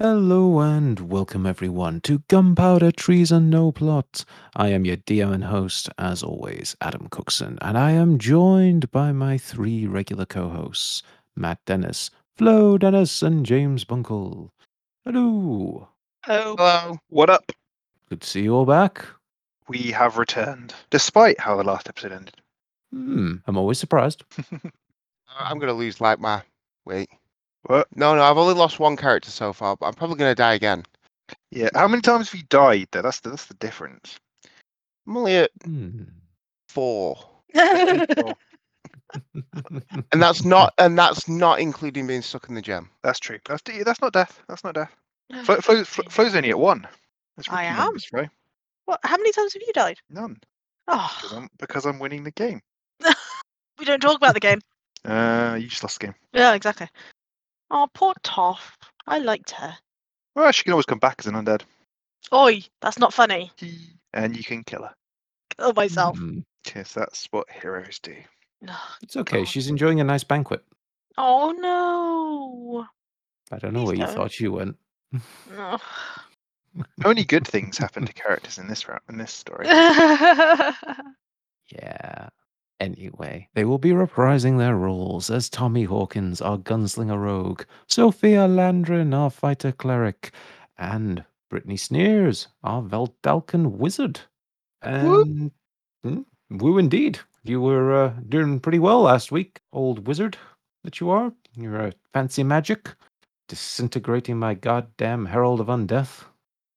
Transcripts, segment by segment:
Hello and welcome everyone to Gunpowder Treason and No Plot. I am your DM and host, as always, Adam Cookson, and I am joined by my three regular co-hosts, Matt Dennis, Flo Dennis, and James Bunkell. Hello. Hello. Hello. What up? Good to see you all back. We have returned, despite how the last episode ended. Hmm, I'm always surprised. I'm gonna lose like my wait. What? No, no, I've only lost one character so far, but I'm probably gonna die again. Yeah. How many times have you died? Though that's the, that's the difference. I'm only at Hmm. four, and that's not and that's not including being stuck in the gem. that's true. That's that's not death. That's not death. Flo, Flo, Flo, Flo's only at one. That's I am. numbers, Flo. What? How many times have you died? None. Because Oh, I'm, because I'm winning the game. we don't talk about the game. Uh, you just lost the game. Yeah, exactly. Oh, poor Toph. I liked her. Well, she can always come back as an undead. Oi, that's not funny. And you can kill her. Kill myself. Hmm. Yes, that's what heroes do. It's okay. God. She's enjoying a nice banquet. Oh no. I don't know Please where you don't. thought she went. No. Only good things happen to characters in this route in this story. Yeah. Anyway, they will be reprising their roles as Tommy Hawkins, our gunslinger rogue, Sophia Landrin, our fighter cleric, and Brittany Sneers, our Vedalken wizard. And hmm, woo indeed. You were uh, doing pretty well last week, old wizard that you are. You're a fancy magic, disintegrating my goddamn herald of undeath.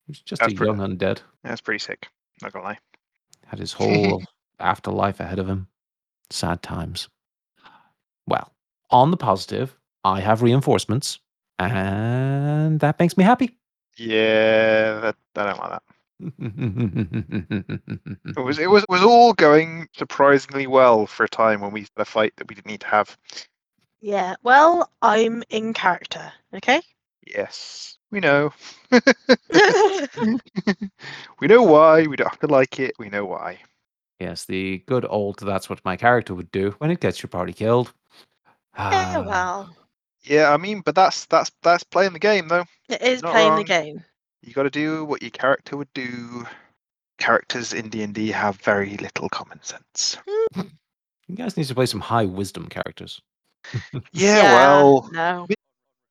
He's just That's a pretty- young undead. That's pretty sick. Not gonna lie. Had his whole afterlife ahead of him. Sad times. Well, on the positive, I have reinforcements, and that makes me happy. Yeah, that, I don't like that. It was it was it was all going surprisingly well for a time when we had a fight that we didn't need to have. yeah, well, I'm in character, okay? Yes, we know. we know why. We don't have to like it. We know why. Yes, the good old that's what my character would do when it gets your party killed. yeah, Ah, well, Yeah, I mean, but that's that's that's playing the game though. it is Not playing wrong. the game. You got to do what your character would do. Characters in D and D have very little common sense. You guys need to play some high wisdom characters. Yeah, well, No.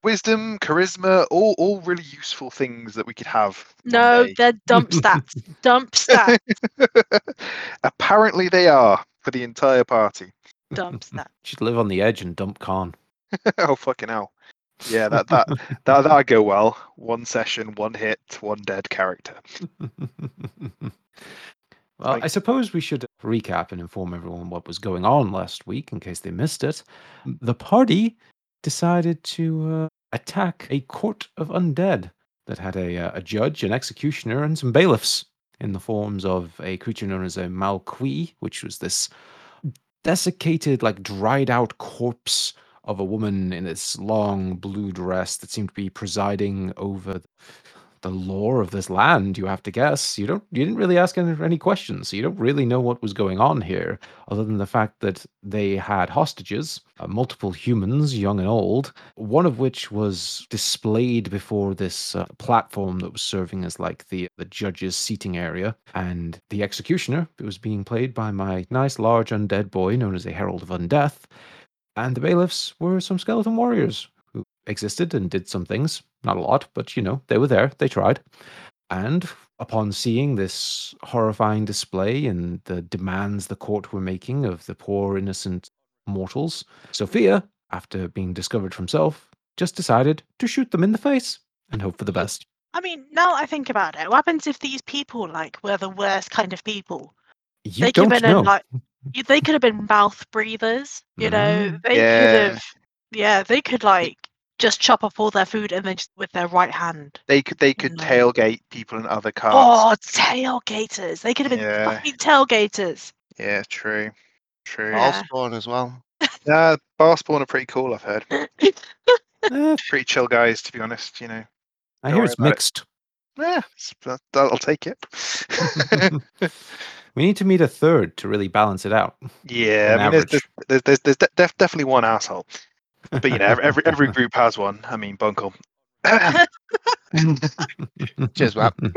Wisdom, charisma, all all really useful things that we could have. No, they're dump stats. dump stats. Apparently, they are for the entire party. Dump stats. Should live on the edge and dump con. oh fucking hell! Yeah, that that that that'd go well. One session, one hit, one dead character. well, I suppose we should recap and inform everyone what was going on last week in case they missed it. The party decided to uh, attack a court of undead that had a, uh, a judge, an executioner, and some bailiffs in the forms of a creature known as a Malqui, which was this desiccated, like dried out corpse of a woman in this long blue dress that seemed to be presiding over the lore of this land you have to guess. You don't you didn't really ask any, questions so you don't really know what was going on here other than the fact that they had hostages uh, multiple humans young and old one of which was displayed before this uh, platform that was serving as like the the judge's seating area and the executioner it was being played by my nice large undead boy known as a herald of undeath and the bailiffs were some skeleton warriors who existed and did some things. Not a lot, but you know, they were there, they tried. And upon seeing this horrifying display and the demands the court were making of the poor innocent mortals, Sophia, after being discovered from self, just decided to shoot them in the face and hope for the best. I mean, now I think about it, what happens if these people like were the worst kind of people? You they don't could have been know. like they could have been mouth breathers, you know. Mm, They yeah. could have yeah, they could like just chop up all their food and then just with their right hand. They could they could No. tailgate people in other cars. Oh, tailgaters. They could have been Yeah. fucking tailgaters. Yeah, true, true. Yeah. All spawn as well. Yeah, bar spawn are pretty cool. I've heard. Pretty chill guys, to be honest. You know. I hear it's about it. mixed. Yeah, that- I'll take it. we need to meet a third to really balance it out. yeah, I mean, there's, there's, there's, there's de- def- definitely one asshole, but you know, every every, every group has one. I mean, Bunkell. Cheers, Matt.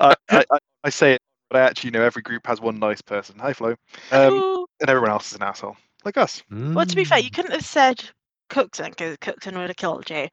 I, I, I- I say it, but I actually know every group has one nice person. Hi, Flo. Um, and everyone else is an asshole, like us. Well, to be fair, you Mm. couldn't have said Cookson because Cookson would have killed you.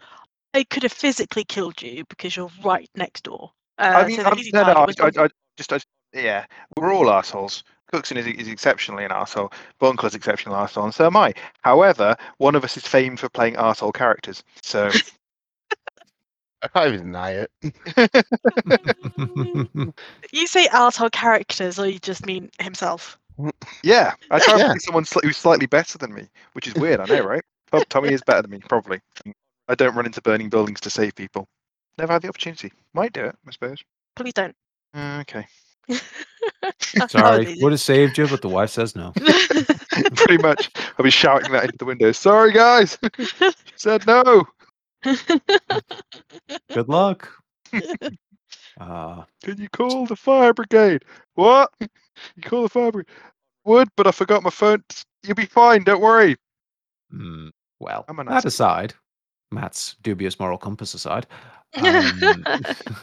They could have physically killed you because you're right next door. Uh, I mean, so I'm, no, no, I, I, I just, I, yeah, we're all assholes. Cookson is, is exceptionally an asshole. Bunkell's exceptional asshole, and so am I. However, one of us is famed for playing asshole characters. So I can't even deny it. You say asshole characters, or you just mean himself? yeah, I try Yeah. to play someone sli- who's slightly better than me, which is weird. I know, right? Oh, Tommy is better than me, probably. I don't run into burning buildings to save people. Never had the opportunity. Might do it, I suppose. Please don't. Uh, okay. That was Sorry, easy. would have saved you, but the wife says no. Pretty much. I'll be shouting that into the window. Sorry, guys. Said no. Good luck. Uh, Can you call the fire brigade? What? You call the fire brigade? Would, but I forgot my phone. You'll be fine. Don't worry. hmm, well, I'm a that Nazi. aside, Matt's dubious moral compass aside. um,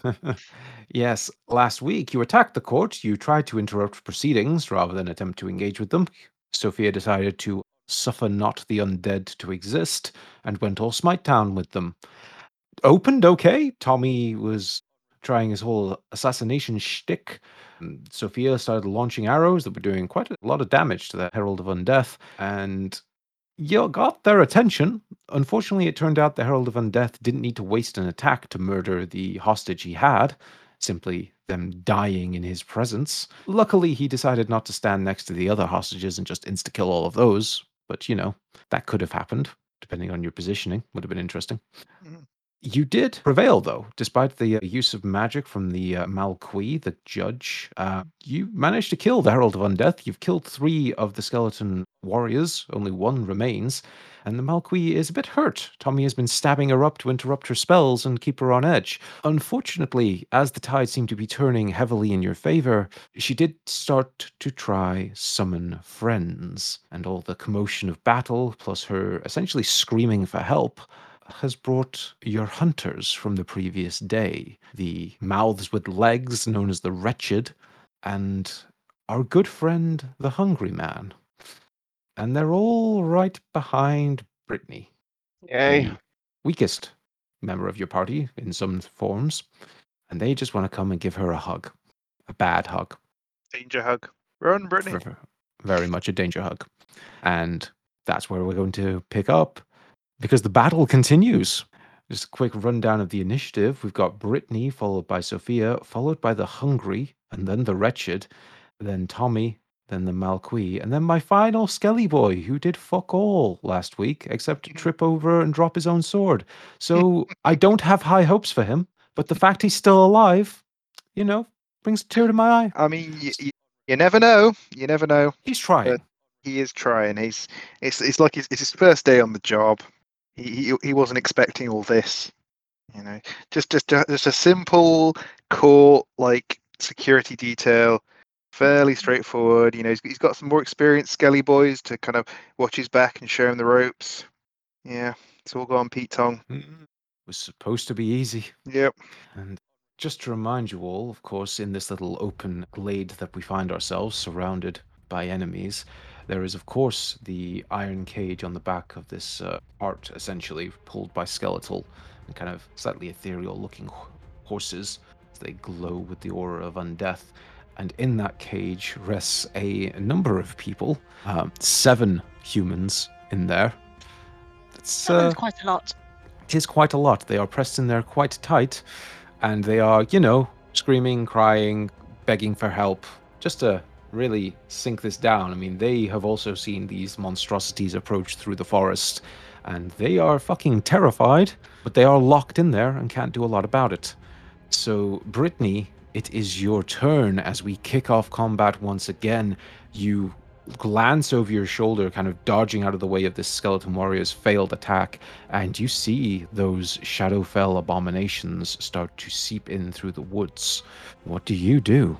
yes, last week you attacked the court. You tried to interrupt proceedings rather than attempt to engage with them. Sophia decided to suffer not the undead to exist and went all Smite Town with them. Opened okay. Tommy was trying his whole assassination shtick. Mm, Sophia started launching arrows that were doing quite a lot of damage to the Herald of Undeath, and you got their attention. Unfortunately, it turned out the Herald of Undeath didn't need to waste an attack to murder the hostage he had, simply them dying in his presence. Luckily, he decided not to stand next to the other hostages and just insta kill all of those, but you know, that could have happened, depending on your positioning. Would have been interesting. Mm-hmm. You did prevail, though, despite the uh, use of magic from the uh, Malqui, the judge. Uh, you managed to kill the Herald of Undeath. You've killed three of the skeleton warriors, only one remains. And the Malqui is a bit hurt. Tommy has been stabbing her up to interrupt her spells and keep her on edge. Unfortunately, as the tide seemed to be turning heavily in your favor, she did start to try summon friends. And all the commotion of battle, plus her essentially screaming for help, has brought your hunters from the previous day the mouths with legs known as the wretched and our good friend the hungry man and they're all right behind brittany Yay. weakest member of your party in some forms and they just want to come and give her a hug a bad hug Danger hug. Run, Brittany. v- very much a danger hug. And that's where we're going to pick up because the battle continues. Just a quick rundown of the initiative. We've got Brittany, followed by Sophia, followed by the Hungry, and then the Wretched, then Tommy, then the Malqui, and then my final Skelly boy, who did fuck all last week except trip over and drop his own sword. So I don't have high hopes for him, but the fact he's still alive, you know, brings a tear to my eye. I mean, you, you, you never know. You never know. He's trying. He is trying. He's it's it's like his, it's his first day on the job. He, he wasn't expecting all this. You know, just just a, just a simple core like security detail, fairly straightforward. You know, he's, he's got some more experienced Skelly boys to kind of watch his back and show him the ropes. Yeah, it's all gone Pete Tong. Mm, was supposed to be easy. Yep. And just to remind you all, of course, in this little open glade that we find ourselves, surrounded by enemies, there is, of course, the iron cage on the back of this uh, art, essentially pulled by skeletal and kind of slightly ethereal looking horses they glow with the aura of undeath. And in that cage rests a number of people, um, seven humans in there. It's That one's uh, quite a lot. it is quite a lot. They are pressed in there quite tight, and they are, you know, screaming, crying, begging for help, just to really sink this down. I mean, they have also seen these monstrosities approach through the forest, and they are fucking terrified, but they are locked in there and can't do a lot about it. So, Brittany, it is your turn as we kick off combat once again. You glance over your shoulder, kind of dodging out of the way of this skeleton warrior's failed attack, and you see those Shadowfell abominations start to seep in through the woods. What do you do?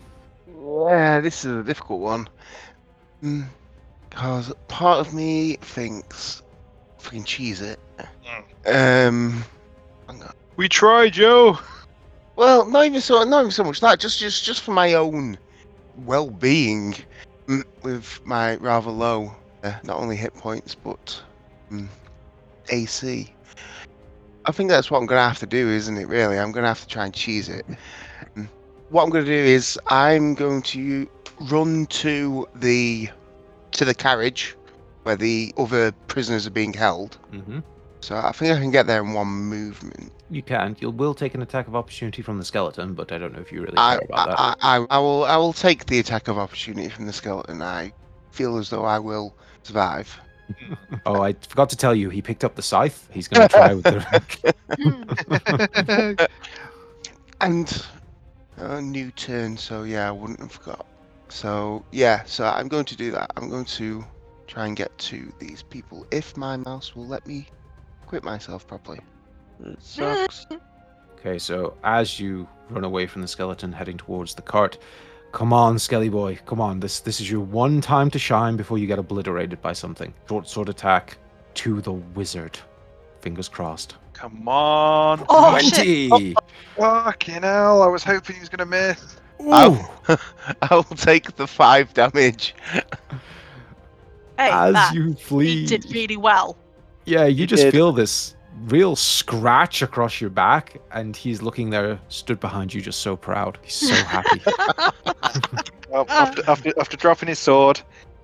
Yeah, this is a difficult one. Because part of me thinks, fucking cheese it. Um, We tried, Joe. Well, not even so, not even so much that. Just, just, just for my own well-being, mm, with my rather low, uh, not only hit points but um, AC. I think that's what I'm gonna have to do, isn't it? Really, I'm gonna have to try and cheese it. What I'm gonna do is I'm going to run to the to the carriage where the other prisoners are being held. hmm So I think I can get there in one movement. You can. You will take an attack of opportunity from the skeleton, but I don't know if you really I, care about that. I, I, I will I will take the attack of opportunity from the skeleton. I feel as though I will survive. oh, I forgot to tell you, he picked up the scythe. He's going to try with the. And a new turn, so yeah, I wouldn't have got. So yeah, so I'm going to do that. I'm going to try and get to these people if my mouse will let me quit myself properly. It sucks. Okay, so as you run away from the skeleton, heading towards the cart, come on, Skelly boy, come on. This this is your one time to shine before you get obliterated by something. Short sword attack to the wizard. Fingers crossed. Come on. Oh, shit. Twenty. Oh, fucking hell. I was hoping he was going to miss. I'll, I'll take the five damage. Hey, as that, you you flee, did really well. yeah, you You just did. feel this real scratch across your back, and he's looking there, stood behind you, just so proud. He's so happy. Well, after, after, after dropping his sword,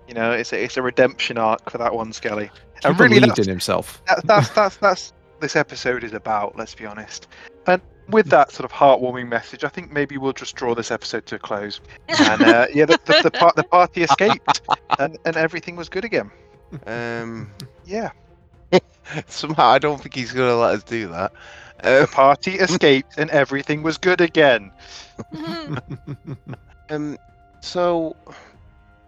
you know, it's a, it's a redemption arc for that one, Skelly. He And really, believed that's, in himself. that, that's that's that's this episode is about. Let's be honest. And with that sort of heartwarming message, I think maybe we'll just draw this episode to a close. And uh, yeah, the, the, the, par- the party escaped, and, and everything was good again. Um, Yeah, somehow I don't think he's gonna let us do that. the Um, party escaped, and everything was good again. Um, so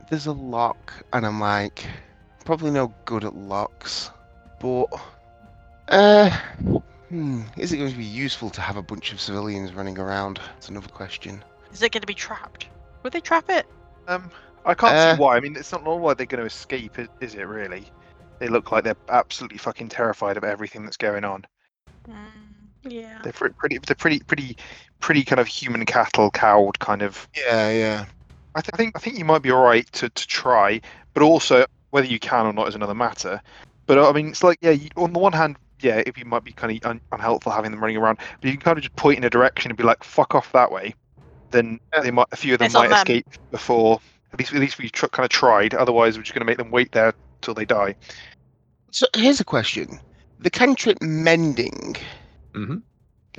there's a lock, and I'm like, probably no good at locks, but uh, hmm, is it going to be useful to have a bunch of civilians running around? That's another question. Is it going to be trapped? Would they trap it? Um, I can't Uh, see why. I mean, it's not not like they're going to escape, is it? Really? They look like they're absolutely fucking terrified of everything that's going on. Mm, yeah. They're pretty, they're pretty, pretty, pretty kind of human cattle, cowed kind of. Yeah, yeah. I, th- I think, I think you might be all right to, to try, but also whether you can or not is another matter. But uh, I mean, it's like, yeah, you, on the one hand, yeah, if you might be kind of un- unhelpful having them running around, but you can kind of just point in a direction and be like, "Fuck off that way." Then they might, a few of them It's on might them. escape before. At least, at least we tr- kind of tried. Otherwise, we're just going to make them wait there till they die. So here's a question: the cantrip mending. Mhm.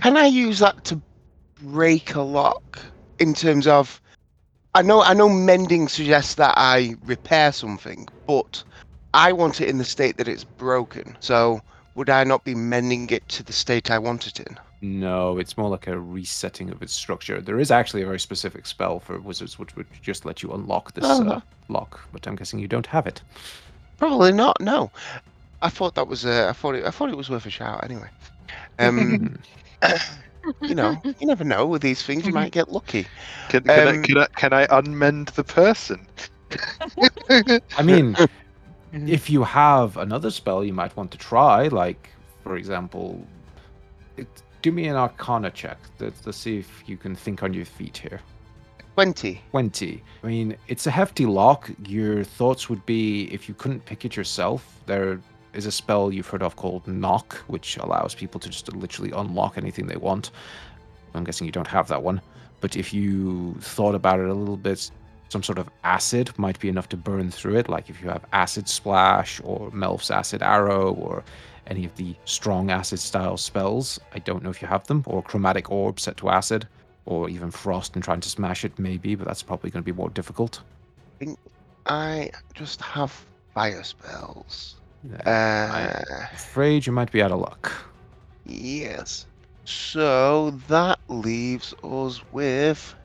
Can I use that to break a lock? In terms of, I know, I know, mending suggests that I repair something, but I want it in the state that it's broken. So would I not be mending it to the state I want it in? No, it's more like a resetting of its structure. There is actually a very specific spell for wizards which would just let you unlock this Uh-huh. uh, lock, but I'm guessing you don't have it. Probably not. No, I thought that was. Uh, I thought it. I thought it was worth a shout. Anyway, um, you know, you never know with these things. You might get lucky. Can, can, I, Um, can, I, can I unmend the person? I mean, mm-hmm. if you have another spell you might want to try, like, for example, it, do me an arcana check to, to see if you can think on your feet here. Twenty. 20. I mean, it's a hefty lock. Your thoughts would be if you couldn't pick it yourself, there is a spell you've heard of called Knock, which allows people to just literally unlock anything they want. I'm guessing you don't have that one. But if you thought about it a little bit, some sort of acid might be enough to burn through it. Like if you have Acid Splash or Melf's Acid Arrow or any of the strong acid style spells. I don't know if you have them, or Chromatic Orb set to acid or even frost and trying to smash it maybe but that's probably going to be more difficult I think I just have fire spells. Yeah, Uh, afraid you might be out of luck yes. So that leaves us with.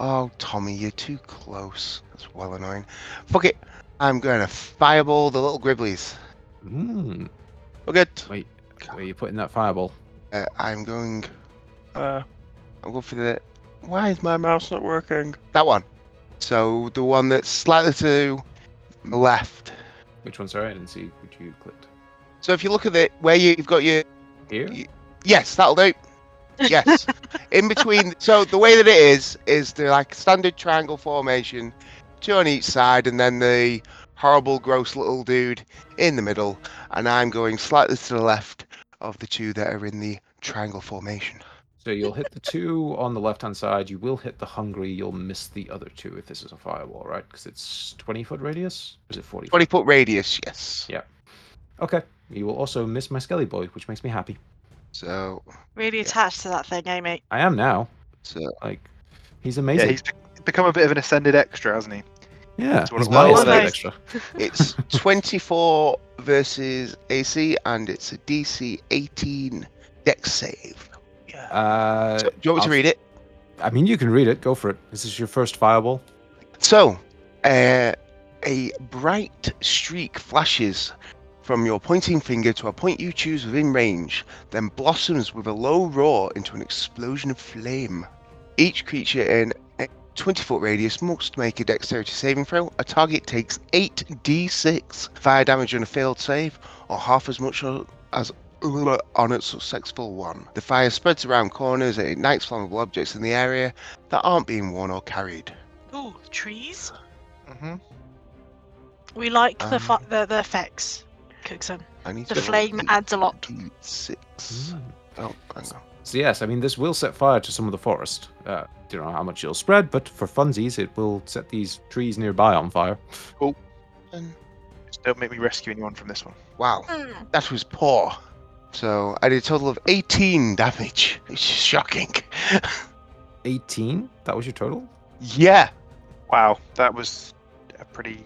Oh, Tommy, you're too close. That's well annoying. Fuck it. I'm going to fireball the little gribblies. mm, We're good. Wait, where are you putting that fireball Uh, I'm going. Uh, I'll go for the. Why is my mouse not working? That one. So the one that's slightly to the left. which one sorry i didn't see which you clicked So if you look at it, where you've got your. here Y- Yes, that'll do. Yes. in between. So the way that it is is they're like standard triangle formation, two on each side, and then the horrible, gross little dude in the middle. And I'm going slightly to the left of the two that are in the triangle formation. So you'll hit the two on the left hand side. You will hit the hungry. You'll miss the other two if this is a fireball, right? Because it's 20 foot radius. Or is it 40? 20 foot radius, yes. Yeah. Okay. You will also miss my Skelly Boy, which makes me happy. So, Really attached to that thing, Amy. I am now. so Like, he's Yeah, amazing. he's be- become a bit of an ascended extra, hasn't he? Yeah, That's what he's it well was. extra. it's 24 versus AC, and it's a DC 18 dex save. Yeah. Uh, So, do you want me I'll- to read it? I mean, you can read it. Go for it. This is your first fireball. So, uh, a bright streak flashes from your pointing finger to a point you choose within range, then blossoms with a low roar into an explosion of flame. Each creature in a 20 foot radius must make a dexterity saving throw. A target takes 8d6 fire damage on a failed save, or half as much as on a successful one. The fire spreads around corners and ignites flammable objects in the area that aren't being worn or carried. Ooh, trees. Mm-hmm. We like the, fi- Um, the the effects, Cookson. I need The to flame adds a lot. Six. Mm. Oh, hang on. So yes, I mean this will set fire to some of the forest. Uh, don't know how much it'll spread, but for funsies, it will set these trees nearby on fire. And- Just don't make me rescue anyone from this one. Wow, Hmm. that was poor. So I did a total of 18 damage. It's shocking. 18. That was your total. yeah. Wow, that was a pretty,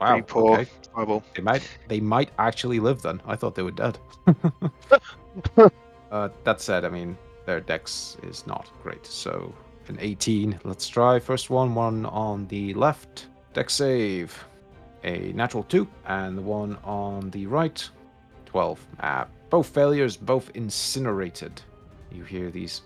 Wow. pretty poor okay. They might. They might actually live then. I thought they were dead. uh, that said, I mean their dex is not great. So an 18. Let's try first one. One on the left. Dex save. A natural two, and the one on the right. 12. Ah, both failures. Both incinerated. You hear these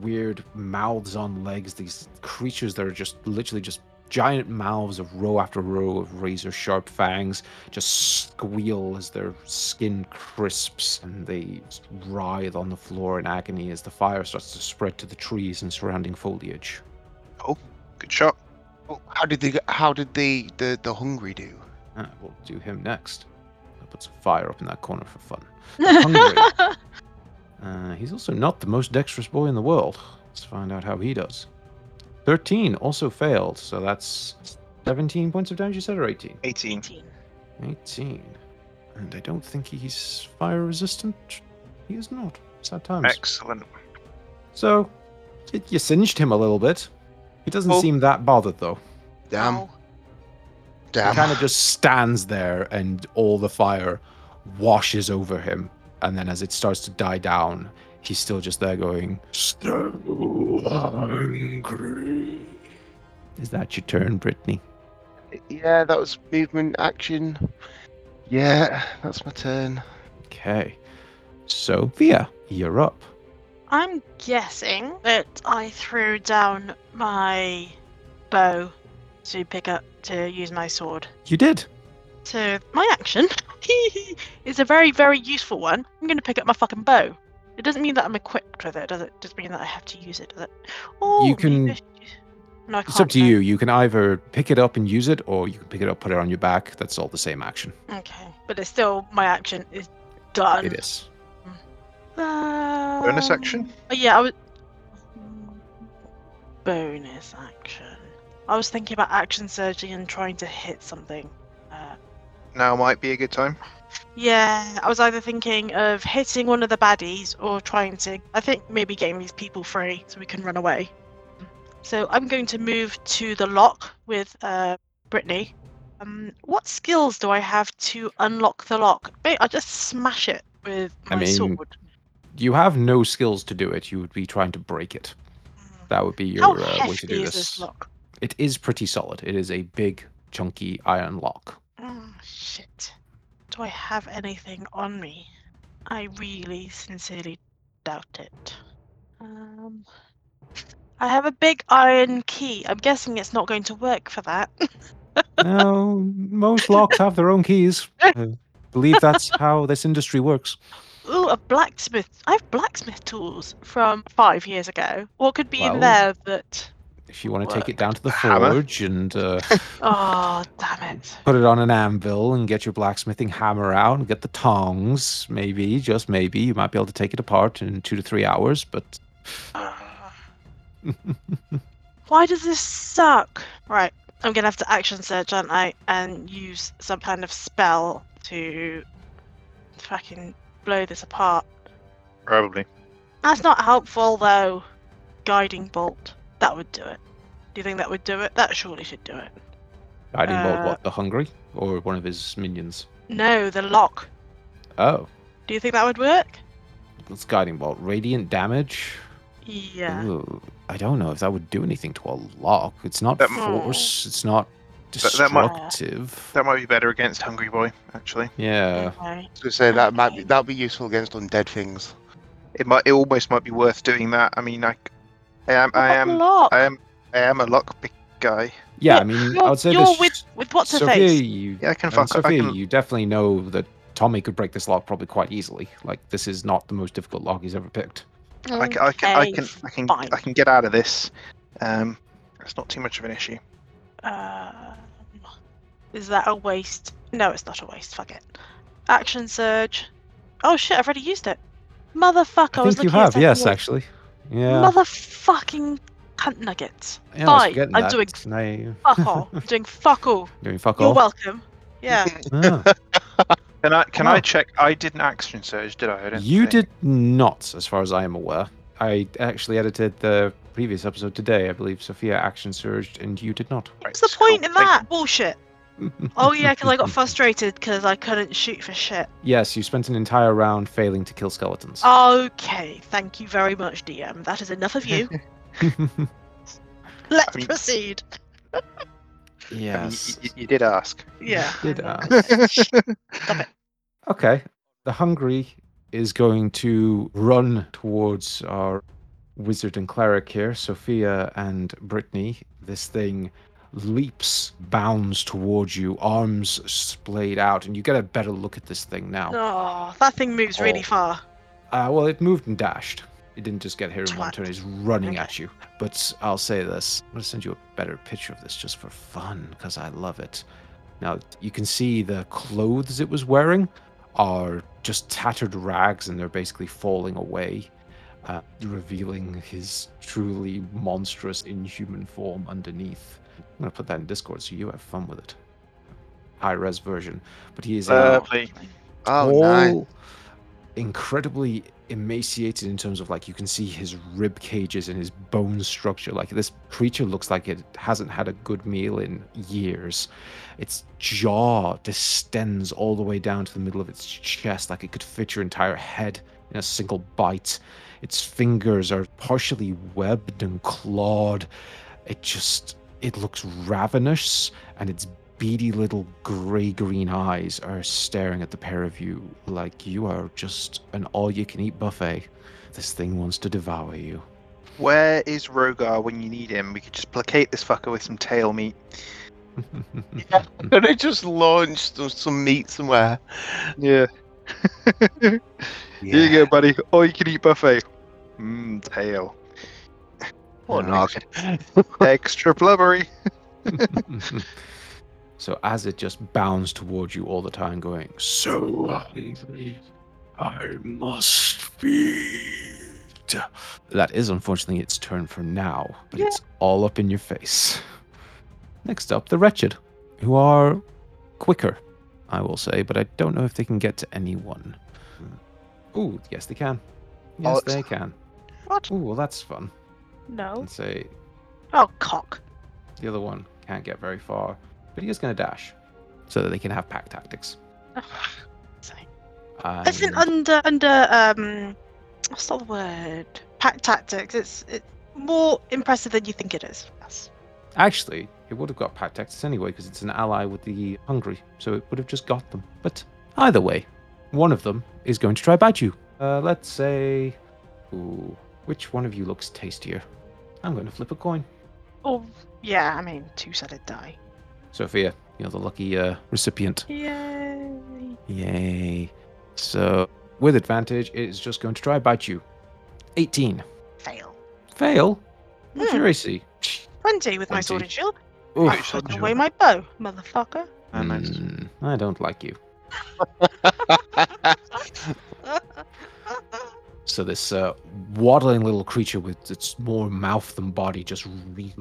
weird mouths on legs. These creatures that are just literally just giant mouths of row after row of razor sharp fangs just squeal as their skin crisps and they writhe on the floor in agony as the fire starts to spread to the trees and surrounding foliage. Oh, good shot. Well, how did the how did the the, the hungry do? Ah, we'll do him next. I'll put some fire up in that corner for fun. Hungry. Uh, he's also not the most dexterous boy in the world. Let's find out how he does. 13 also failed, so that's 17 points of damage, you said, or 18? 18. 18. 18. And I don't think he's fire resistant. He is not. Sad times. Excellent. So, y- you singed him a little bit. He doesn't Oh. seem that bothered, though. Damn. Oh, He Damn. kind of just stands there, and all the fire washes over him. And then, as it starts to die down, he's still just there going, So hungry. Is that your turn, Brittany? Yeah, that was movement action. Yeah, that's my turn. Okay. So, Via, you're up. I'm guessing that I threw down my bow to pick up to use my sword. You did. So my action is a very, very useful one. I'm going to pick up my fucking bow. It doesn't mean that I'm equipped with it, does it? Does it mean that I have to use it, does it? Oh, You can- maybe I should use- No, It's up to no. you. You can either pick it up and use it, or you can pick it up, put it on your back. That's all the same action. Okay, but it's still my action is done. It is. Bonus Um, action? Oh, yeah, I was. Bonus action. I was thinking about action surging and trying to hit something. Uh, Now might be a good time. Yeah, I was either thinking of hitting one of the baddies or trying to. I think maybe getting these people free so we can run away. So I'm going to move to the lock with uh, Brittany. Um, what skills do I have to unlock the lock? I just smash it with my I mean, sword. You have no skills to do it. You would be trying to break it. That would be your How uh, way to do is this. this lock? It is pretty solid. It is a big, chunky iron lock. Oh, shit. Do I have anything on me? I really sincerely doubt it. Um, I have a big iron key. I'm guessing it's not going to work for that. no, most locks have their own keys. I believe that's how this industry works. Ooh, a blacksmith. I have blacksmith tools from five years ago. What could be Well- in there that. If you want to take it down to the Hammer. forge and uh, Oh, damn it. put it on an anvil and get your blacksmithing hammer out and get the tongs, maybe, just maybe, you might be able to take it apart in two to three hours. But Ah. Why does this suck? Right, I'm gonna have to action surge, aren't I? And use some kind of spell to fucking blow this apart. Probably. That's not helpful though. Guiding bolt. That would do it. Do you think that would do it? That surely should do it. guiding bolt, Uh, what the hungry or one of his minions? No, the lock. Oh, Do you think that would work? it's guiding bolt, radiant damage. Yeah. Ooh, I don't know if that would do anything to a lock. It's not That- force. It's not That- that might- destructive. That might be better against Hungry Boy, actually. Yeah. Okay. I was gonna say that might be that'll be useful against undead things. It might. It almost might be worth doing that. I mean, I, I am. I am. lock? I am. I am a lockpick guy. Yeah, Yeah, I mean, I You're, would say you're this. with with what's her Sophia, face? you, Yeah, I can and fuck. I Sophia, can. you definitely know that Tommy could break this lock probably quite easily. Like, this is not the most difficult lock he's ever picked. I can. I can. I Okay, can. I can. fine. I can get out of this. Um, it's not too much of an issue. Um, is that a waste? No, it's not a waste. Fuck it. Action surge. Oh shit! I've already used it. Motherfucker! I was think you looking at have, second yes, wall. actually. Yeah. Motherfucking cunt nuggets. yeah, I was fine, forgetting I'm that. doing Now Fuck all. I'm doing fuck all. doing fuck You're all. welcome. Yeah. Ah. Can I? Can Oh. I check? I didn't action surge, did I? I don't You think. did not, as far as I am aware. I actually edited the previous episode today. I believe Sophia action surged and you did not. Right, What's the cool, point in thank that? Bullshit. Oh yeah, because I got frustrated because I couldn't shoot for shit. yes, you spent an entire round failing to kill skeletons. Okay, thank you very much, DM. That is enough of you. Let's I mean- proceed. I mean, yes. you, you did ask. Yeah. Did ask. Stop it. Okay. The hungry is going to run towards our wizard and cleric here, Sophia and Brittany. This thing leaps, bounds towards you, arms splayed out, and you get a better look at this thing now. Oh, that thing moves really Oh. far. Uh, well, it moved and dashed. It didn't just get here in one turn. It's running Okay. at you. But I'll say this: I'm gonna send you a better picture of this just for fun because I love it. Now you can see the clothes it was wearing are just tattered rags, and they're basically falling away, uh, revealing his truly monstrous, inhuman form underneath. I'm gonna put that in Discord so you have fun with it. High res version, but he is uh, a Lovely. Oh, nice. incredibly emaciated in terms of like you can see his rib cages and his bone structure. Like this creature looks like it hasn't had a good meal in years. Its jaw distends all the way down to the middle of its chest, like it could fit your entire head in a single bite. Its fingers are partially webbed and clawed. It just it looks ravenous and its beady little grey green eyes are staring at the pair of you like you are just an all you can eat buffet. This thing wants to devour you. Where is Rhogar when you need him? We could just placate this fucker with some tail meat. Could I just launched some, some meat somewhere? Yeah. Here you go, buddy. All you can eat buffet. Mmm, tail. Oh, what an Nice. arc. Extra blubbery. so as it just bounds towards you all the time, going, So hungry, I must feed. That is unfortunately its turn for now, but Yeah. it's all up in your face. Next up, the wretched, who are quicker, I will say, but I don't know if they can get to anyone. Hmm. Ooh, yes, they can. Yes, it's- they can. What? Ooh, well, that's fun. No. And say Oh, cock. the other one can't get very far, but he is going to dash so that they can have pack tactics. Sorry. And Isn't under under um what's the word? Pack tactics. It's it's more impressive than you think it is. Yes. actually, it would have got pack tactics anyway because it's an ally with the hungry, so it would have just got them. But either way, one of them is going to try bite you. Uh, let's say, ooh, which one of you looks tastier? I'm going to flip a coin. Oh yeah, I mean two sided die. Sophia, you're the lucky uh, recipient. Yay. Yay. So with advantage, it is just going to try bite you. 18. Fail. Fail? What's Hmm. your AC? 20 with my 20. sword and shield. Oof. Right, sword and Put away my bow, motherfucker. Mm, I don't like you. So this uh, waddling little creature with its more mouth than body just re-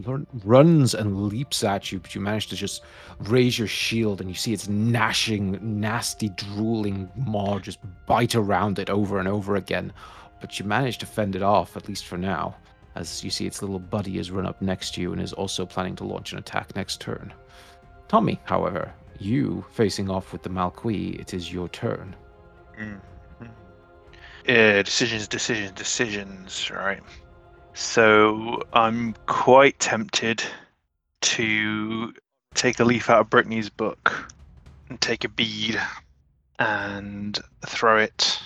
runs and leaps at you, but you manage to just raise your shield, and you see its gnashing, nasty, drooling maw just bite around it over and over again. But you manage to fend it off, at least for now, as you see its little buddy has run up next to you and is also planning to launch an attack next turn. Tommy, however, you facing off with the Malqui, it is your turn. Mm. Uh, decisions, decisions, decisions. Right. So I'm quite tempted to take a leaf out of Brittany's book and take a bead and throw it.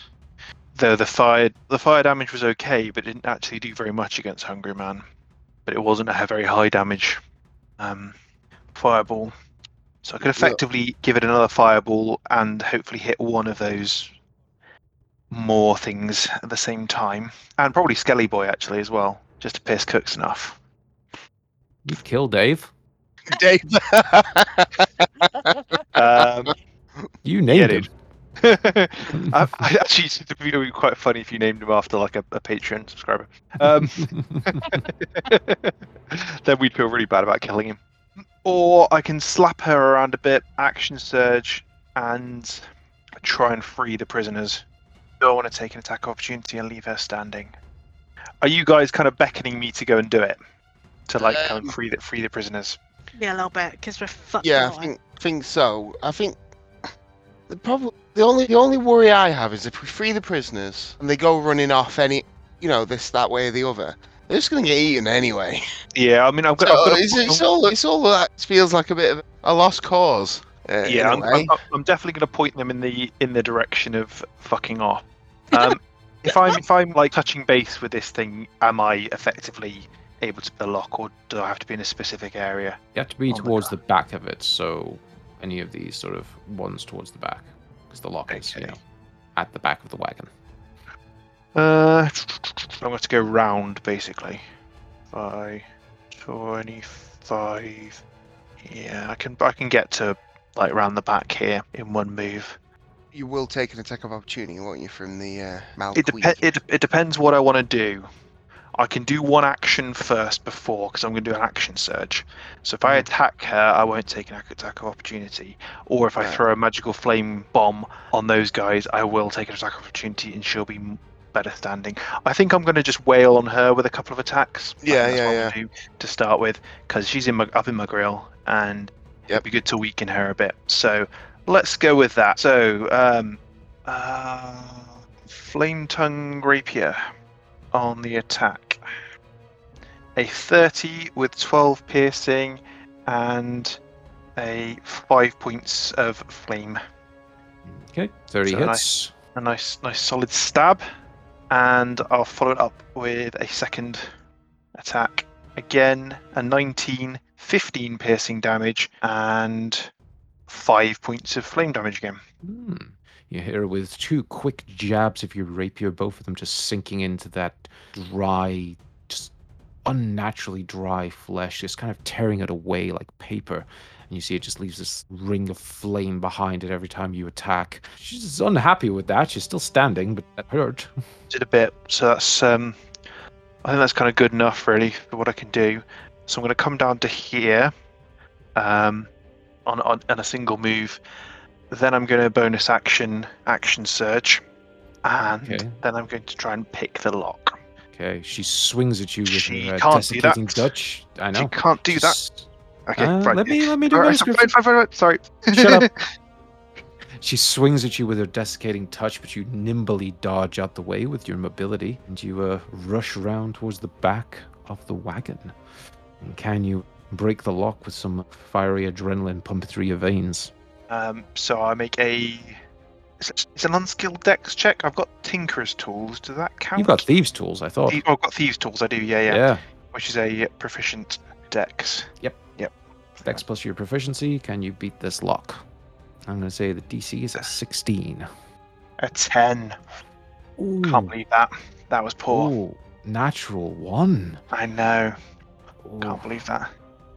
Though the fire the fire damage was okay, but it didn't actually do very much against Hungry Man. But it wasn't a very high damage um, fireball. So I could Yeah. effectively give it another fireball and hopefully hit one of those more things at the same time, and probably Skelly Boy actually as well, just to piss Cookson off. You kill Dave. Dave. Um, You named dude. him. I, I actually think it would be quite funny if you named him after like a, a Patreon subscriber. Um, then we'd feel really bad about killing him. Or I can slap her around a bit, action surge, and try and free the prisoners. Do I want to take an attack opportunity and leave her standing? Are you guys kind of beckoning me to go and do it? To like kind Um, of free the free the prisoners? Yeah, a little bit, because we're fucked. yeah, I think think so. I think the problem, the only the only worry I have is if we free the prisoners and they go running off any, you know, this that way or the other, they're just gonna get eaten anyway. Yeah, I mean, I've got. So I've got a- it's, it's all it's all that feels like a bit of a lost cause. Uh, yeah, a I'm. I'm, I'm definitely going to point them in the in the direction of fucking off. Um, if I'm if I'm like touching base with this thing, am I effectively able to the lock, or do I have to be in a specific area? You have to be towards God. the back of it, so any of these sort of ones towards the back, because the lock is, you know, at the back of the wagon. Uh, I'm going to go round basically. By twenty-five. Yeah, I can I can get to like round the back here in one move. you will take an attack of opportunity, won't you, from the uh? It, depe- it, it depends what I want to do. I can do one action first before because I'm going to do an action surge. So if I Mhm. attack her, I won't take an attack of opportunity. Or if I throw a magical flame bomb on those guys, I will take an attack of opportunity and she'll be better standing. I think I'm going to just wail on her with a couple of attacks. Yeah, yeah, yeah. to start with because she's in my, up in my grill and it'd be good to weaken her a bit. So let's go with that. So, um, uh, flame tongue rapier on the attack. A 30 with 12 piercing and a 5 points of flame. Okay, 30 So hits. nice. A nice, nice solid stab. And I'll follow it up with a second attack. Again, a 19, 15 piercing damage, and 5 points of flame damage again. Hmm. You hit her with two quick jabs of your rapier, both of them just sinking into that dry, just unnaturally dry flesh, just kind of tearing it away like paper. And you see it just leaves this ring of flame behind it every time you attack. She's unhappy with that. She's still standing, but that hurt. Did a bit, so that's um, I think that's kind of good enough really for what I can do. So I'm going to come down to here, um, on on, on a single move. Then I'm going to bonus action action surge, and Okay. then I'm going to try and pick the lock. Okay, she swings at you with She her can't do that. Dutch. I know. You can't do that. Okay, Uh, right. let me let me do right, fine, fine, fine, Sorry. Shut up. She swings at you with her desiccating touch, but you nimbly dodge out the way with your mobility, and you uh, rush round towards the back of the wagon. And can you break the lock with some fiery adrenaline pumped through your veins? Um, so I make a. It's, an unskilled dex check. I've got Tinkerer's tools. Does that count? You've got thieves' tools, I thought. Thie- oh, I've got thieves' tools. I do. Yeah, yeah. yeah. Which is a proficient dex. Yep. Yep. Dex plus your proficiency. Can you beat this lock? I'm going to say the DC is a 16. A ten. Ooh. Can't believe that. That was poor. Ooh, natural one. I know. Can't believe that.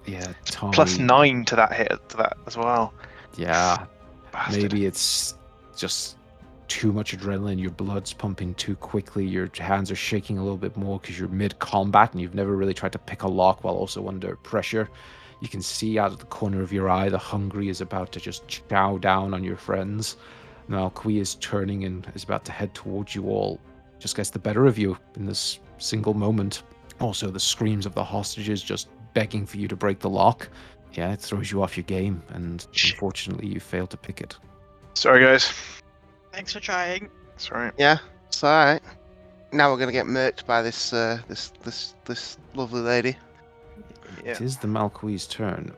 Yeah, Tommy. Plus nine to that hit to that as well. Yeah, Bastard. maybe it's just too much adrenaline. Your blood's pumping too quickly. Your hands are shaking a little bit more because you're mid combat and you've never really tried to pick a lock while also under pressure. You can see out of the corner of your eye the hungry is about to just chow down on your friends. Malqui is turning and is about to head towards you all. Just gets the better of you in this single moment. Also, the screams of the hostages just begging for you to break the lock. Yeah, it throws you off your game, and unfortunately, you fail to pick it. Sorry, guys. Thanks for trying. Sorry. Yeah, it's all right. Now we're gonna get murked by this uh, this this this lovely lady. Yeah. It is the Malqui's turn.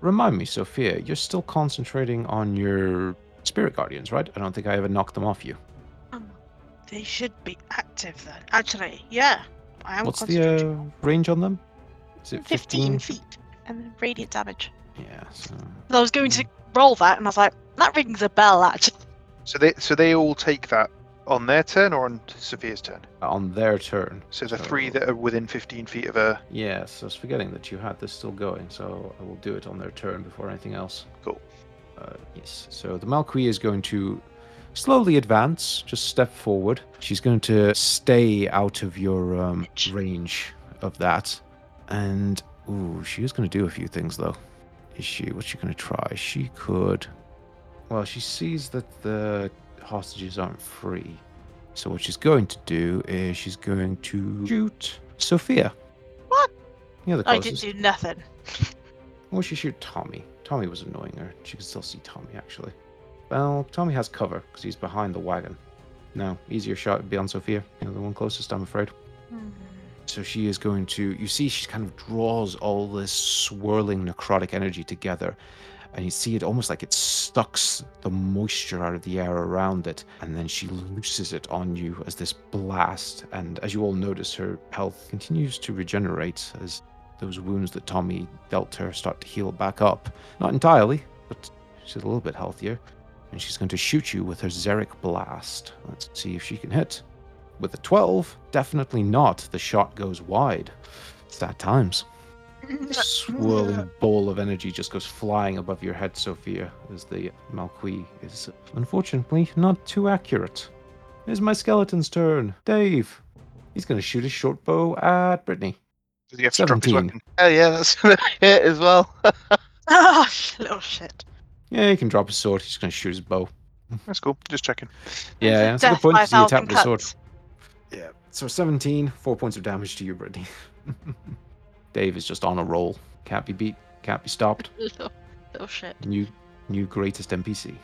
Remind me, Sophia, you're still concentrating on your spirit guardians, right? I don't think I ever knocked them off you. Um, they should be active then. Actually, yeah. I am What's the concentrating. uh, range on them? Is it 15 15? feet and then radiant damage. Yeah. So... So I was going to roll that and I was like, that rings a bell actually. So they so they all take that on their turn or on Sophia's turn. On their turn. So the three that are within 15 feet of her. Yes, I was forgetting that you had this still going, so I will do it on their turn before anything else. Cool. Uh, yes. So the Malqui is going to slowly advance, just step forward. She's going to stay out of your um, range of that, and ooh, she is going to do a few things though. Is she? What's she going to try? She could. Well, she sees that the hostages aren't free. So what she's going to do is she's going to shoot Sophia. What? Yeah, the I didn't do nothing. Or she shoot Tommy. Tommy was annoying her. She could still see Tommy actually. Well, Tommy has cover because he's behind the wagon. No, easier shot would be on Sophia. You know, the one closest, I'm afraid. Hmm. So she is going to. You see, she kind of draws all this swirling necrotic energy together, and you see it almost like it sucks the moisture out of the air around it, and then she looses it on you as this blast. And as you all notice, her health continues to regenerate as those wounds that Tommy dealt her start to heal back up. Not entirely, but she's a little bit healthier. And she's going to shoot you with her Xeric Blast. Let's see if she can hit. With a 12, definitely not. The shot goes wide. It's Sad times. Swirling ball of energy just goes flying above your head, Sophia, as the Malqui is unfortunately not too accurate. It's my skeleton's turn. Dave. He's going to shoot his short bow at Brittany. Does he have to drop his 17. weapon? Hell yeah, that's gonna hit as well. oh, little shit. Yeah, he can drop his sword. He's going to shoot his bow. That's cool. Just checking. Yeah, yeah, that's a good point. by 'cause He attacked thousand with a sword. Yeah. So 17, four points of damage to you, Brittany. Dave is just on a roll. Can't be beat. Can't be stopped. oh little shit. New, new greatest NPC.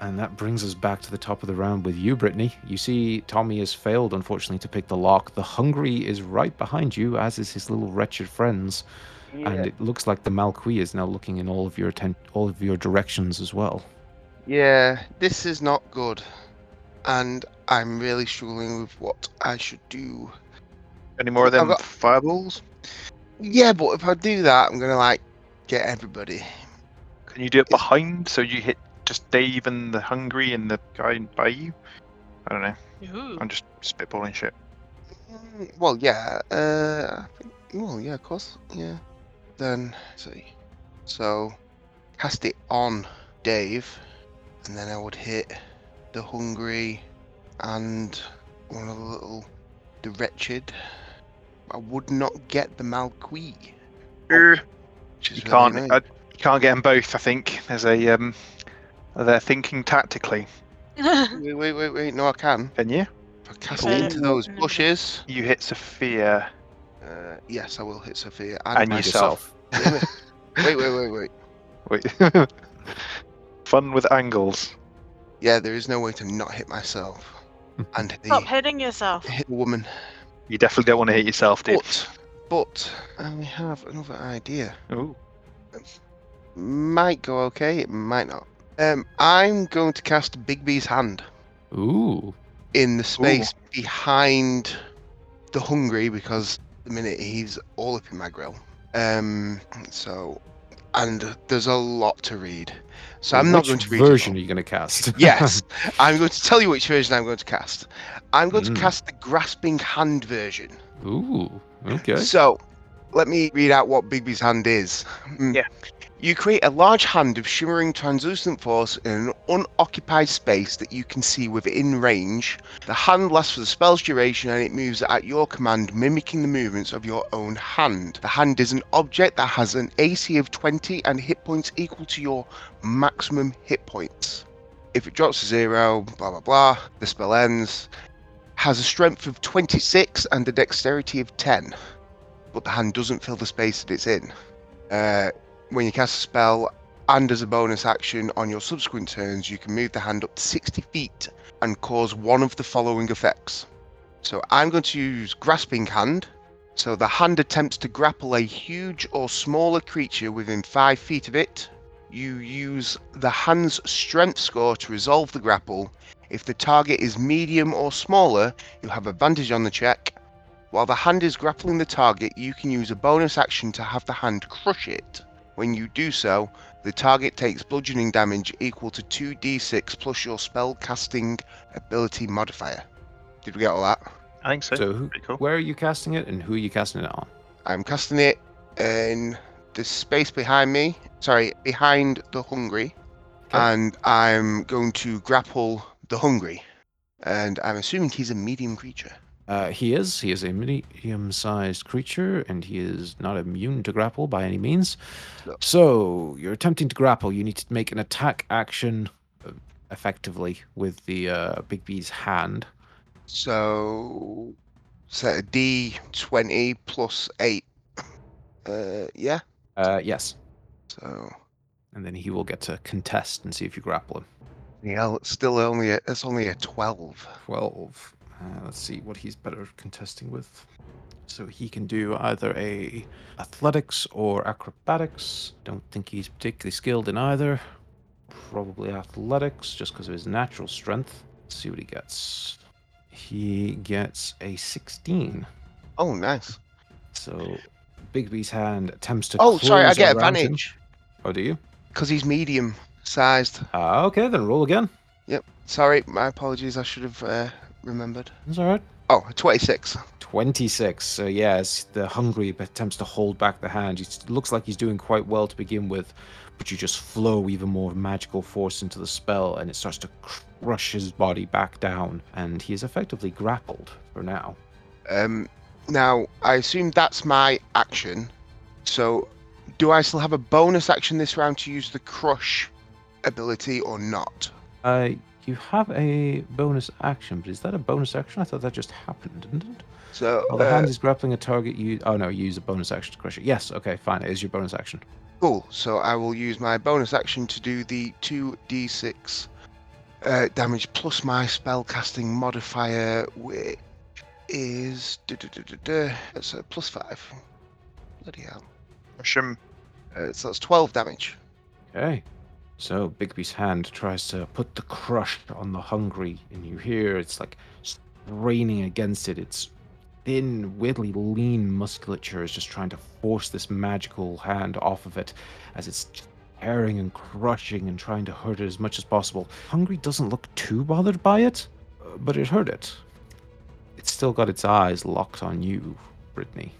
And that brings us back to the top of the round with you, Brittany. You see, Tommy has failed, unfortunately, to pick the lock. The Hungry is right behind you, as is his little wretched friends. And it looks like the Malqui is now looking in all of your atten- all of your directions as well. Yeah, this is not good. And I'm really struggling with what I should do. Any more of I've them got- fireballs? Yeah, but if I do that, I'm gonna like get everybody. Can you do it behind so you hit just Dave and the hungry and the guy by you? I don't know. Ooh. I'm just spitballing shit. Mm, Well, yeah. Uh, I think, well, yeah, of course. Yeah. Then let's see. So cast it on Dave, and then I would hit the hungry and one of the little the wretched. I would not get the Malqui. Er, You can't. annoying. Uh, you can't get them both. I think there's a um. They're thinking tactically. Wait, wait, wait, wait. No, I can. Can you? If I cast it into those bushes. You hit Sophia Uh, yes, I will hit Sophia and my- yourself. Damn it. wait, wait, wait, wait. Wait. Fun with angles. Yeah, there is no way to not hit myself and hit Stop the, hitting yourself. hit the woman. You definitely don't want to hit yourself, dude. But, but I have another idea. Ooh. Might go okay, it might not. Um, I'm going to cast Bigby's hand Ooh. in the space behind the hungry because the minute he's all up in my grill. Um, so and there's a lot to read. So I'm not going to read it version all. are you going to cast? Yes, I'm going to tell you which version I'm going to cast. I'm going Mm. to cast the grasping hand version. Ooh. Okay. So, let me read out what Bigby's hand is. Mm. Yeah. You create a large hand of shimmering translucent force in an unoccupied space that you can see within range. The hand lasts for the spell's duration and it moves at your command, mimicking the movements of your own hand. The hand is an object that has an AC of 20 and hit points equal to your maximum hit points. If it drops to zero, blah blah blah, the spell ends. Has a strength of 26 and a dexterity of 10 but the hand doesn't fill the space that it's in. Uh, when you cast a spell and as a bonus action on your subsequent turns, you can move the hand up to 60 feet and cause one of the following effects. So I'm going to use Grasping Hand. So the hand attempts to grapple a huge or smaller creature within 5 feet of it. You use the hand's strength score to resolve the grapple. If the target is medium or smaller, you'll have advantage on the check. While the hand is grappling the target, you can use a bonus action to have the hand crush it. When you do so, the target takes bludgeoning damage equal to 2d6 plus your spell casting ability modifier. Did we get all that? I think so. So who, cool. where are you casting it and who are you casting it on? I'm casting it in the space behind me, sorry, behind the hungry, Okay. and I'm going to grapple the hungry. And I'm assuming he's a medium creature. Uh, he is. He is a medium-sized creature, and he is not immune to grapple by any means. No. So you're attempting to grapple. You need to make an attack action uh, effectively with the uh, Bigby's hand. So set a D20 plus 8. Uh, yeah. Uh, yes, So and then he will get to contest and see if you grapple him. yeah, it's still only a, it's only a 12. Twelve. Uh, let's see what he's better contesting with. So he can do either a athletics or acrobatics. Don't think he's particularly skilled in either. Probably athletics, just because of his natural strength. Let's see what he gets. He gets a 16. Oh, nice. So Bigby's hand attempts to. Oh, sorry, I get around him. advantage Oh, do you? because he's medium sized. Ah, okay, then roll again. Yep. Sorry, my apologies. I should have uh, remembered. That's all right. Oh, 26. 26. So yes, the hungry attempts to hold back the hand. It looks like he's doing quite well to begin with, but you just flow even more magical force into the spell, and it starts to crush his body back down, and he is effectively grappled for now. Um, now, I assume that's my action. So, do I still have a bonus action this round to use the crush ability or not? Uh, you have a bonus action, but is that a bonus action? I thought that just happened, didn't it? So, Oh, the uh, hand is grappling a target. You oh no, you use a bonus action to crush it. Yes, okay, fine. It is your bonus action. cool. So, I will use my bonus action to do the 2d6 uh, damage plus my spell casting modifier, which is. duh, duh, duh, duh, duh, It's a plus 5. Bloody hell. Mushroom. Uh, so, that's 12 damage. Okay. So Bigby's hand tries to put the crush on the hungry, and you hear it's like straining against it. Its thin, weirdly lean musculature is just trying to force this magical hand off of it as it's tearing and crushing and trying to hurt it as much as possible. Hungry doesn't look too bothered by it, uh, but it hurt it. It's still got its eyes locked on you, Brittany.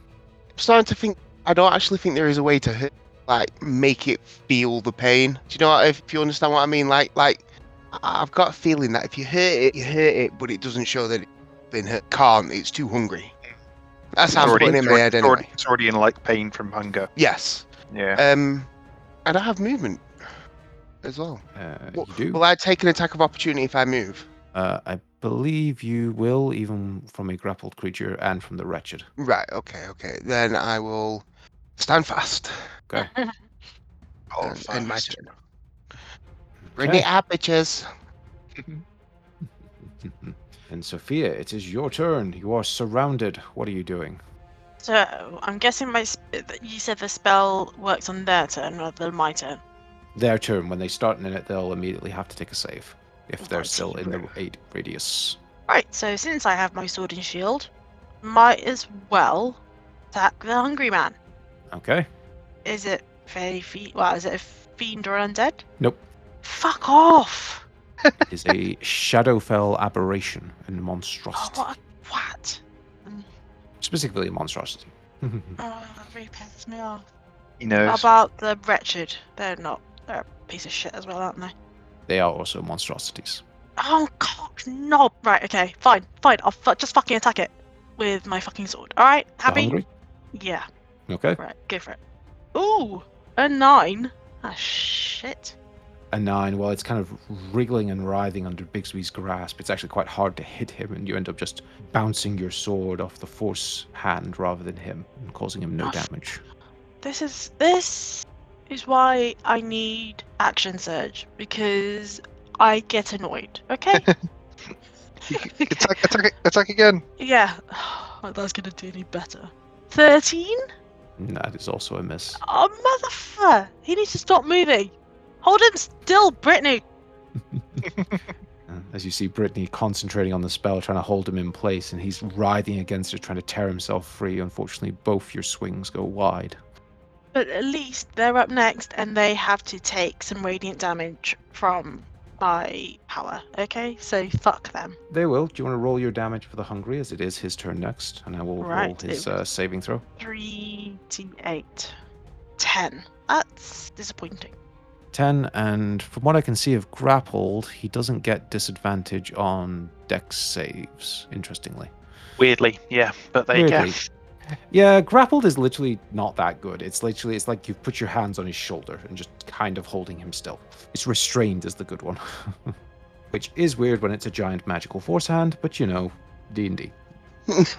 I'm starting to think I don't actually think there is a way to hit, like make it feel the pain. Do you know what, if you understand what I mean? Like like I- I've got a feeling that if you hurt it, you hurt it, but it doesn't show that it's been hurt. Can't. It's too hungry. That's It's how I'm already, putting it in it's my already- head it's already- anyway. it's already in like pain from hunger. Yes. Yeah. Um, and I have movement as well. Uh, Well, you do. Will I take an attack of opportunity if I move? Uh, I believe you will, even from a grappled creature and from the wretched. Right. Okay. Okay. Then I will stand fast. Okay. Oh, and end my turn. Bring Okay. it out, bitches. and Sophia, it is your turn. You are surrounded. What are you doing? So I'm guessing my sp- you said the spell works on their turn rather than my turn. Their turn. When they start in it, they'll immediately have to take a save if they're still in the eight radius. Right. So since I have my sword and shield, might as well attack the hungry man. Okay. Is it Fey fiend. What is it? A fiend or undead? Nope. Fuck off! is a Shadowfell aberration and Oh, monstrosity. what? A, what? Specifically a monstrosity. Oh, that really pisses me off. He How knows. about the wretched? They're not. They're a piece of shit as well, aren't they? they are also monstrosities. Oh, cock knob. Right. Okay. Fine. Fine. I'll fu- just fucking attack it with my fucking sword. All right. Happy? Yeah. Okay. Right. Go for it. Ooh, a nine. Ah, shit. A nine, Well, it's kind of wriggling and writhing under Bigby's grasp, it's actually quite hard to hit him, and you end up just bouncing your sword off the force hand rather than him, and causing him no Oh, damage. This is this is why I need action surge because I get annoyed. Okay. attack, attack, attack again. yeah. That's gonna do any better. Thirteen. And that is also a miss. Oh motherfucker! He needs to stop moving. Hold him still, Brittany. Uh, As you see Brittany concentrating on the spell, trying to hold him in place, and he's writhing against it, trying to tear himself free. Unfortunately, both your swings go wide. But at least they're up next, and they have to take some radiant damage from my power. Okay, so fuck them. They will. Do you want to roll your damage for the hungry, as it is his turn next, and I will roll his uh, saving throw. Three d eight. Ten. That's disappointing. 10, and from what I can see of grappled, he doesn't get disadvantage on dex saves, interestingly. Weirdly, yeah, but there you go. Yeah, grappled is literally not that good. It's literally, it's like you've put your hands on his shoulder and just kind of holding him still. It's restrained is the good one. Which is weird when it's a giant magical force hand, but you know, D&D.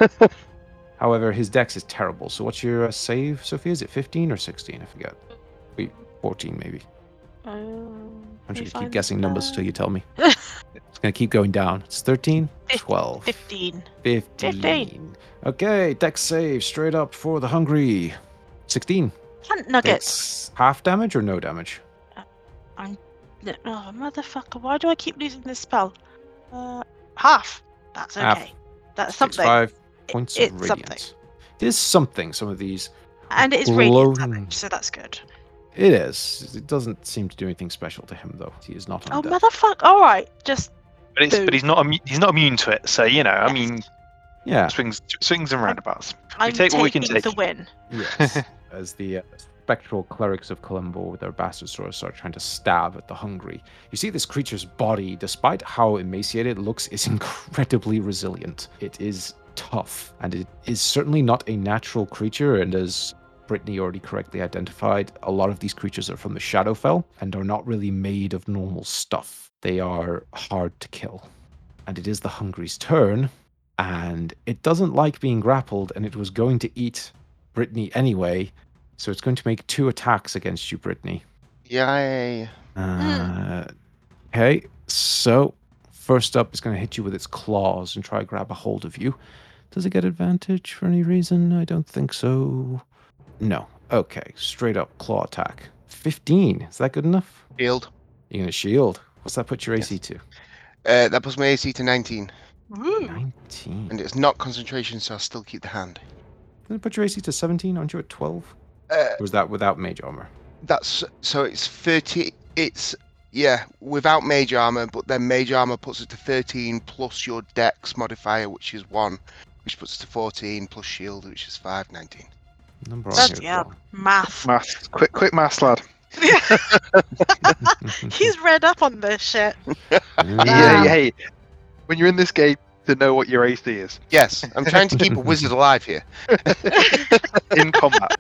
However, his dex is terrible. So what's your uh, save, Sophia? Is it 15 or 16? I forget. Wait, 14 maybe. Um, I'm let me just gonna keep find guessing numbers the- until you tell me. it's gonna keep going down. It's 13, 12, Fifteen. 15. 15. Okay, dex save straight up for the hungry. 16. Plant nuggets. Half damage or no damage? No, oh, motherfucker! Why do I keep losing this spell? Uh, half. That's okay. Half. That's something. five points it's of radiant. something. It is something. Some of these. And it is radiant Glow- damage, so that's good. It is. It doesn't seem to do anything special to him though. He is not Oh, motherfucker! All right, just But it's Boo. but he's not immu- he's not immune to it. So you know, I mean, yeah. swings swings and roundabouts. I'm take what we can taking the take. win. Yes. As the uh, spectral clerics of Colombo with their bastard swords start trying to stab at the hungry, you see this creature's body, despite how emaciated it looks, is incredibly resilient. It is tough, and it is certainly not a natural creature. And as Brittany already correctly identified, a lot of these creatures are from the Shadowfell and are not really made of normal stuff. They are hard to kill. And it is the hungry's turn, and it doesn't like being grappled, and it was going to eat Brittany anyway, so it's going to make two attacks against you, Brittany. Yay. Uh, okay, so first up, it's going to hit you with its claws and try to grab a hold of you. Does it get advantage for any reason? I don't think so. No. Okay, straight up claw attack. 15. Is that good enough? Shield. You're going to shield. What's that put your AC to? Uh, that puts my AC to 19. Woo. 19. And it's not concentration, so I'll still keep the hand. Does it put your AC to 17? Aren't you at 12? Uh, Or was that without mage armor? that's so it's 30. It's yeah, without mage armor, but then mage armor puts it to 13 plus your dex modifier, which is one, which puts it to 14 plus shield, which is 5, 19. Number on That's here. yeah. as well. Math. Math, quick, quick maths, lad. He's read up on this shit. Yeah, Ah. hey, when you're in this game, to know what your AC is Yes, I'm trying to keep a wizard alive here. in combat,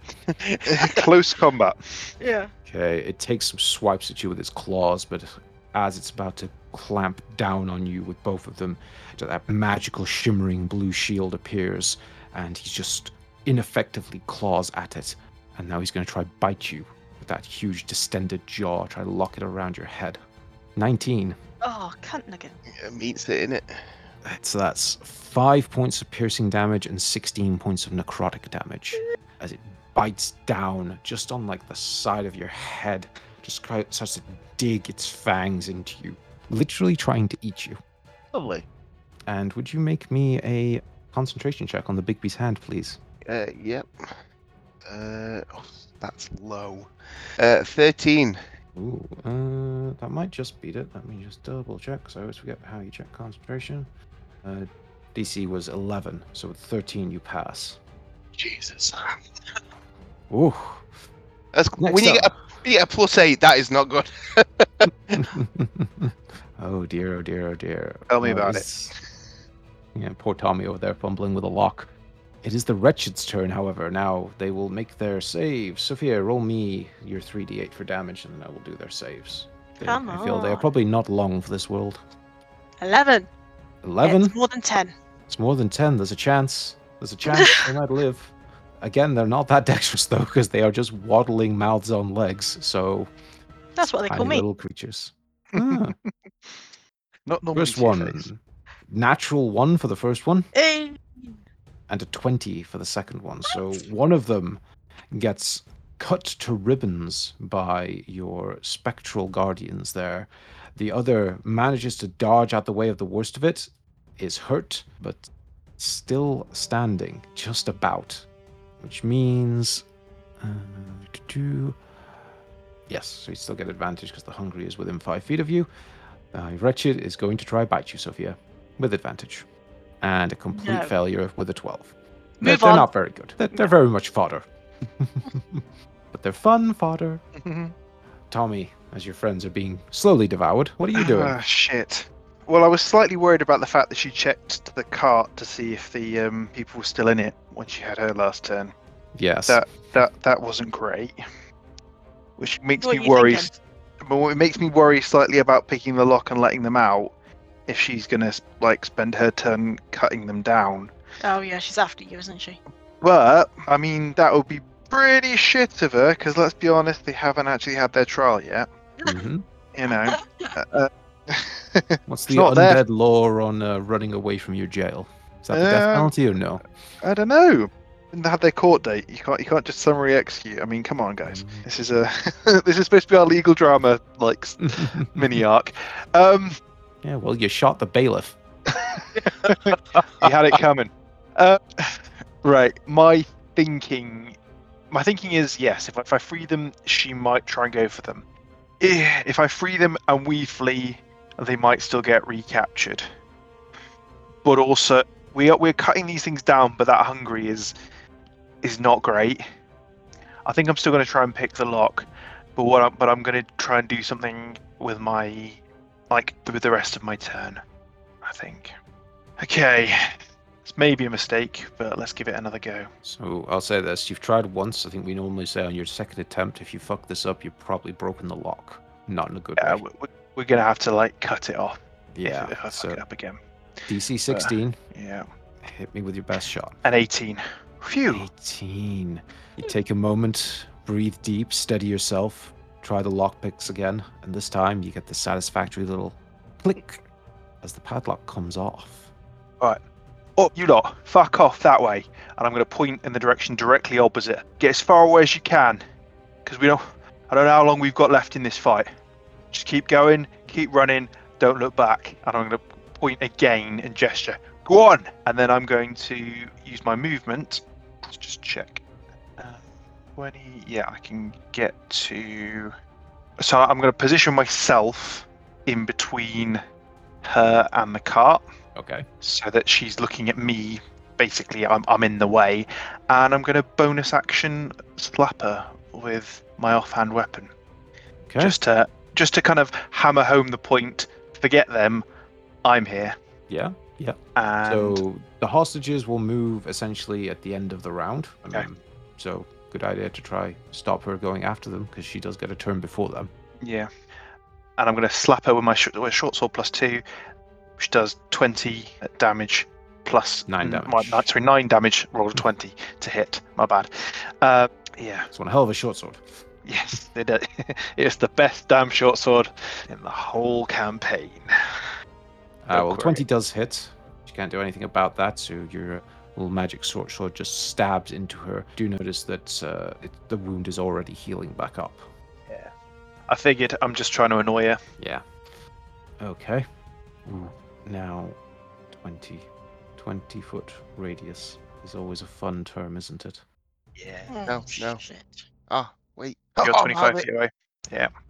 close combat. Yeah. Okay, it takes some swipes at you with its claws, but as it's about to clamp down on you with both of them, that magical shimmering blue shield appears, and he just ineffectively claws at it. And now he's going to try bite you with that huge distended jaw, try to lock it around your head. 19. Oh, cunt nugget. It meets it in it. So that's five points of piercing damage and 16 points of necrotic damage as it bites down just on like the side of your head, just starts to dig its fangs into you, literally trying to eat you. Lovely. And would you make me a concentration check on the Bigby's hand, please? Uh, yep. Uh, oh, That's low. Uh, 13. Ooh, uh, that might just beat it. Let me just double check. So I always forget how you check concentration. Uh, DC was 11, so with 13 you pass. Jesus. Ooh. That's, Next when, you up. get a, when you get a plus 8, that is not good. oh dear, oh dear, oh dear. Tell me Oh, about it. Yeah, poor Tommy over there fumbling with a lock. It is the wretched's turn, however. Now they will make their saves. Sophia, roll me your 3d8 for damage, and then I will do their saves. They- Come I feel they are probably not long for this world. 11. 11? It's more than 10. It's more than 10. There's a chance. There's a chance they might live. Again, they're not that dexterous, though, because they are just waddling mouths on legs. So, That's what they call me. little creatures. Ah, Not normally first one. Natural one for the first one, Eh, and a 20 for the second one. So, one of them gets cut to ribbons by your spectral guardians there. The other manages to dodge out the way of the worst of it, is hurt, but still standing, just about. Which means. Uh, yes, so you still get advantage because the hungry is within five feet of you. Uh, Wretched is going to try bite you, Sophia, with advantage. And a complete No. failure with a 12. They're, Move they're on. not very good. They're, they're very much fodder. but they're fun fodder. Tommy, as your friends are being slowly devoured, what are you doing? Ah, shit. Well, I was slightly worried about the fact that she checked the cart to see if the um, people were still in it when she had her last turn. yes. That that that wasn't great. Which makes What me you worry. thinking? But it makes me worry slightly about picking the lock and letting them out. If she's gonna like spend her turn cutting them down. Oh, yeah, she's after you, isn't she? But I mean, that would be pretty shit of her. Because let's be honest, they haven't actually had their trial yet. Mhm. You know. uh, What's the not there. undead law on uh, running away from your jail? Is that the death Um, penalty or no? I don't know. When they have their court date, you can't you can't just summary execute. I mean, come on, guys. Mm. This is a this is supposed to be our legal drama like mini arc. Um, yeah, well, you shot the bailiff. you had it coming. Uh, right, my thinking, my thinking is yes. If I, if I free them, she might try and go for them. Eh, If I free them and we flee, they might still get recaptured. But also, we are we're cutting these things down, but that hungry is is not great. I think I'm still going to try and pick the lock, but what I'm, but I'm going to try and do something with my like with the rest of my turn. I think. Okay, it's maybe a mistake, but let's give it another go. So I'll say this: you've tried once. I think we normally say on your second attempt, if you fuck this up, you've probably broken the lock. Not in a good Yeah, way. we- we- we're gonna have to like cut it off Yeah. if, I fuck So it up again. DC uh, 16, Yeah, hit me with your best shot. an 18. Phew. 18. You take a moment, breathe deep, steady yourself, try the lockpicks again, and this time you get the satisfactory little click as the padlock comes off. Alright. Oh, you lot, fuck off that way, and I'm gonna point in the direction directly opposite. Get as far away as you can, because we don't. I don't know how long we've got left in this fight. Just keep going, keep running, don't look back, and I'm gonna point again and gesture. Go on, and then I'm going to use my movement. Let's just check. Uh, Twenty. Yeah, I can get to. So I'm going to position myself in between her and the cart Okay. so that she's looking at me. Basically, I'm, I'm in the way, and I'm going to bonus action slap her with my offhand weapon, Okay. just to just to kind of hammer home the point. Forget them, I'm here. Yeah. Yeah. And So the hostages will move essentially at the end of the round. Okay. Um, so good idea to try stop her going after them because she does get a turn before them. yeah, and I'm going to slap her with my sh- with short sword plus two, which does 20 damage plus Nine damage. My, nine- sorry, nine damage. Roll a 20 to hit. My bad. Uh, yeah. It's one hell of a short sword. Yes, it, uh, it's the best damn short sword in the whole campaign. Uh, Oh, well, great. 20 does hit. You can't do anything about that, so your uh, little magic short sword just stabs into her. Do notice that uh, it, the wound is already healing back up. Yeah. I figured I'm just trying to annoy her. Yeah. Okay. Ooh, now, 20. 20 foot radius is always a fun term, isn't it? Yeah. Oh, No, no. Shit. Ah, wait. You're Oh, 25 damn it. feet away.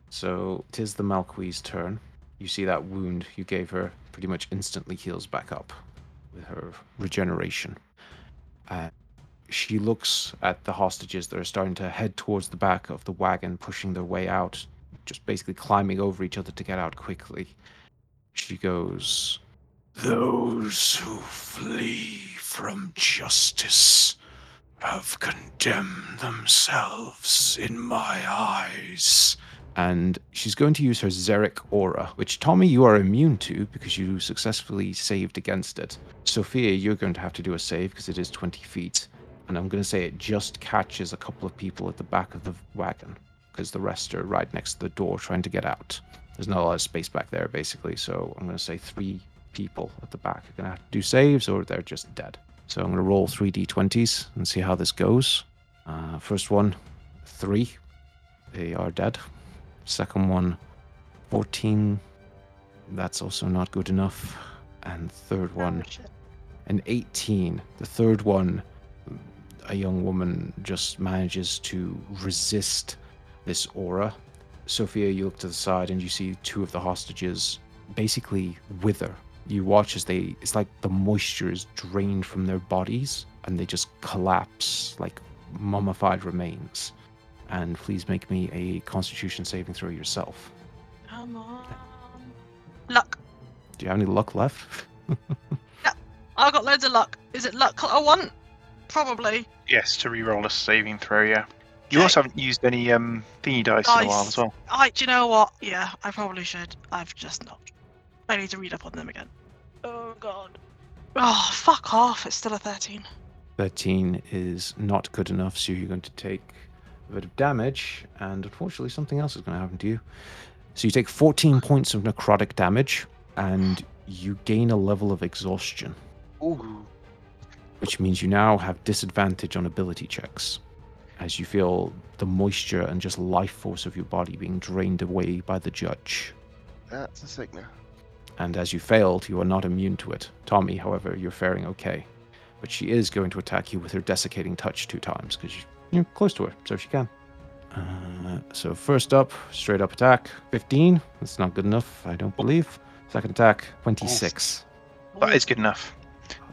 So it is the Malquise turn. You see that wound you gave her pretty much instantly heals back up with her regeneration. She looks at the hostages that are starting to head towards the back of the wagon, pushing their way out, just basically climbing over each other to get out quickly. She goes, Those who flee from justice have condemned themselves in my eyes. And she's going to use her Xeric aura, which Tommy, you are immune to because you successfully saved against it. Sophia, you're going to have to do a save because it is 20 feet. And I'm going to say it just catches a couple of people at the back of the wagon because the rest are right next to the door trying to get out. There's not a lot of space back there, basically. So I'm going to say three people at the back are going to have to do saves or they're just dead. So I'm going to roll three d20s and see how this goes. Uh, first one, three. They are dead. Second one, 14. That's also not good enough. And third one, an 18. The third one, a young woman just manages to resist this aura. Sophia, you look to the side and you see two of the hostages basically wither. You watch as they, it's like the moisture is drained from their bodies and they just collapse like mummified remains. And please make me a constitution saving throw yourself. Come on. Luck. Do you have any luck left? yeah, I've got loads of luck. Is it luck I want? Probably. Yes, to re-roll a saving throw. Yeah. You Okay. also haven't used any um thingy dice in a while as well. I. Do you know what? Yeah, I probably should. I've just not. I need to read up on them again. Oh god. Oh, fuck off. It's still a 13. 13 is not good enough, so you're going to take a bit of damage, and unfortunately, something else is going to happen to you. So you take 14 points of necrotic damage, and you gain a level of exhaustion, Ooh. which means you now have disadvantage on ability checks, as you feel the moisture and just life force of your body being drained away by the judge. That's a signal. And as you failed, you are not immune to it. Tommy, however, you're faring okay. But she is going to attack you with her desiccating touch two times because you're close to her, so she can. Uh, so first up, straight up attack, 15. That's not good enough, I don't believe. Second attack, 26. That is good enough.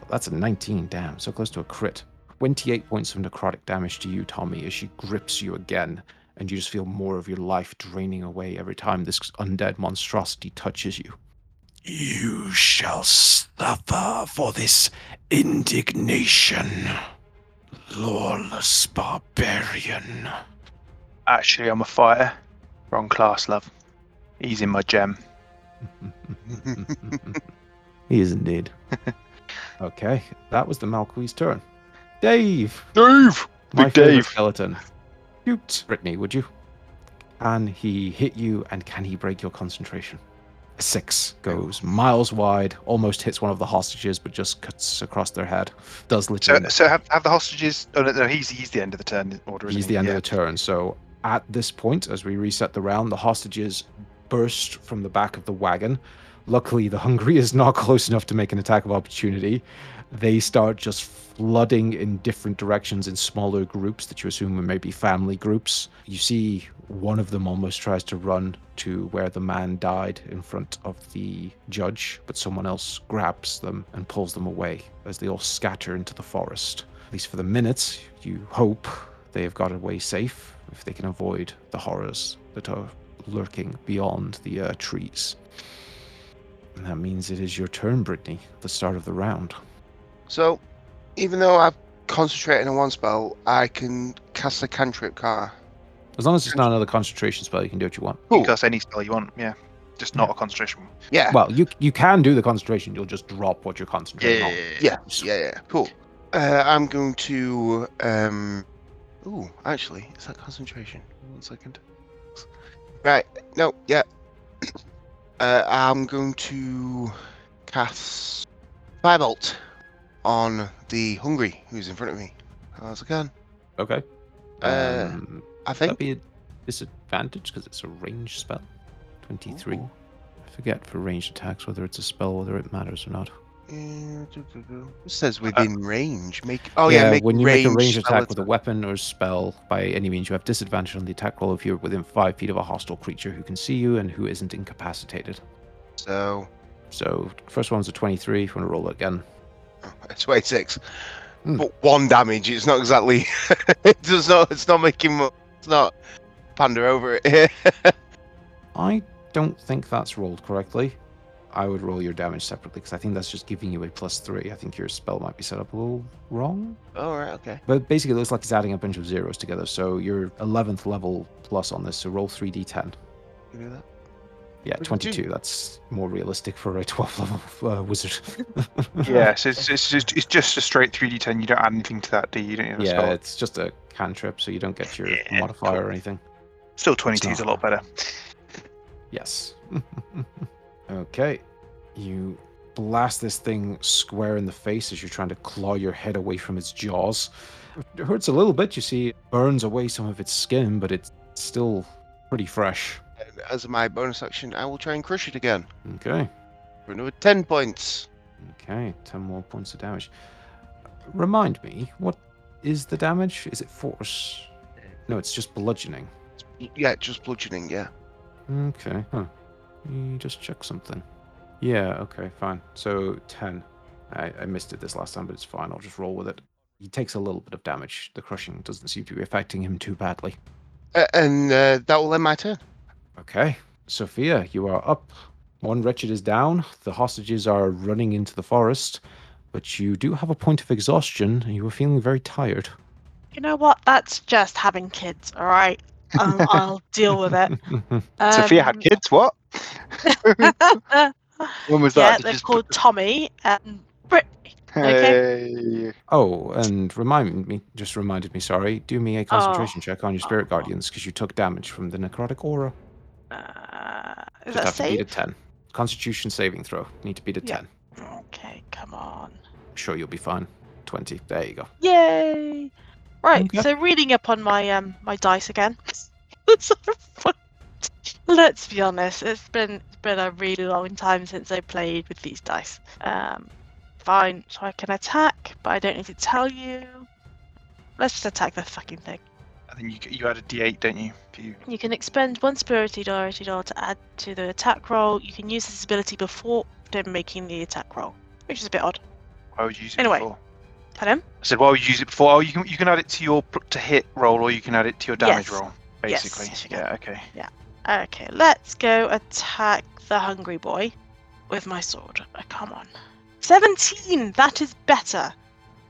That's a 19, damn, so close to a crit. 28 points of necrotic damage to you, Tommy, as she grips you again, and you just feel more of your life draining away every time this undead monstrosity touches you. You shall suffer for this indignation, lawless barbarian. Actually, I'm a fighter. Wrong class, love. He's in my gem. he is indeed. okay, that was the Malquise turn. Dave! Dave! My Big Dave. skeleton. Shoot, Brittany, would you? Can he hit you and can he break your concentration? Six goes miles wide, almost hits one of the hostages, but just cuts across their head. Does literally. so have, have the hostages. Oh no, no, he's he's the end of the turn order. He's he? the end yeah. of the turn. So at this point, as we reset the round, the hostages burst from the back of the wagon. Luckily, the Hungry is not close enough to make an attack of opportunity. They start just flooding in different directions in smaller groups that you assume are maybe family groups. You see one of them almost tries to run to where the man died in front of the judge, but someone else grabs them and pulls them away as they all scatter into the forest. At least for the minute, you hope they have got away safe if they can avoid the horrors that are lurking beyond the uh, trees. And that means it is your turn, Brittany, at the start of the round. So, even though I've concentrated on one spell, I can cast a cantrip, can't As long as it's not another concentration spell, you can do what you want. You Cool. can cast any spell you want. Yeah. Just not a concentration one. Yeah. Well, you you can do the concentration. You'll just drop what you're concentrating on. Yeah, yeah, yeah. Cool. Uh, I'm going to. um Ooh, actually, is that concentration? One second. Right. No. Yeah. Uh, I'm going to cast firebolt on the hungry who's in front of me. As I can. Okay. Uh, Um, I think that'd be a disadvantage because it's a ranged spell. Twenty-three. Ooh. I forget for ranged attacks whether it's a spell, whether it matters or not. Uh. It says within range. Make oh yeah, make when you range make a ranged spell attack with a weapon or spell by any means, you have disadvantage on the attack roll if you're within five feet of a hostile creature who can see you and who isn't incapacitated. So So first one's a 23. If you want to roll it again. it's 26. Hmm. But one damage. It's not exactly. it does not. It's not making. mu- It's not pander over it. I don't think that's rolled correctly. I would roll your damage separately because I think that's just giving you a plus three. I think your spell might be set up a little wrong. Oh, right, Okay. But basically, it looks like it's adding a bunch of zeros together. So you're 11th level plus on this. So roll 3d10. You do that. Yeah, What did you 22. That's more realistic for a 12 level uh, wizard. Yeah, so it's, it's, just, it's just a straight 3d10. You don't add anything to that, do you? You don't need yeah, spell. it's just a cantrip, so you don't get your Yeah, modifier cool. or anything. Still 22 is a lot better. Yes. okay. You blast this thing square in the face as you're trying to claw your head away from its jaws. It hurts a little bit. You see, it burns away some of its skin, but it's still pretty fresh. As my bonus action, I will try and crush it again Okay. for another ten points. Okay. 10 more points of damage. Remind me, what is the damage? Is it force? No, it's just bludgeoning. Yeah, just bludgeoning. Yeah. Okay. Huh. Let me just check something. Yeah, okay, fine. So 10. I, I missed it this last time, but it's fine. I'll just roll with it. He takes a little bit of damage. The crushing doesn't seem to be affecting him too badly. Uh, and uh, that will end my turn. Okay. Sophia, you are up. One wretched is down. The hostages are running into the forest, but you do have a point of exhaustion, and you are feeling very tired. You know what? That's just having kids, all right? Um, I'll deal with it. Sophia had Um, kids. What? When was yeah, that? Did they're just called Tommy and Brittany. Hey. oh, and remind me, just reminded me, sorry, do me a concentration check on your spirit Oh. guardians because you took damage from the necrotic aura. Uh, is Just that have to beat a 10. Constitution saving throw. Need to beat a Yeah. 10. Okay, come on. Sure, you'll be fine. 20. There you go. Yay! Right, Okay. so reading up on my um my dice again. Sort of fun. Let's be honest, it's been it's been a really long time since I played with these dice. Um, fine, so I can attack, but I don't need to tell you. Let's just attack the fucking thing. I think you, you add a d8, don't you? You You can expend one spirited or to add to the attack roll. You can use this ability before then making the attack roll, which is a bit odd. why would you use it Anyway. before? Pardon? I said, why would you use it before? Oh, you can you can add it to your to hit roll, or you can add it to your damage Yes. roll, basically. yes, you can. yeah. Okay. Okay, let's go attack the hungry boy with my sword. Oh, come on. 17! That is better.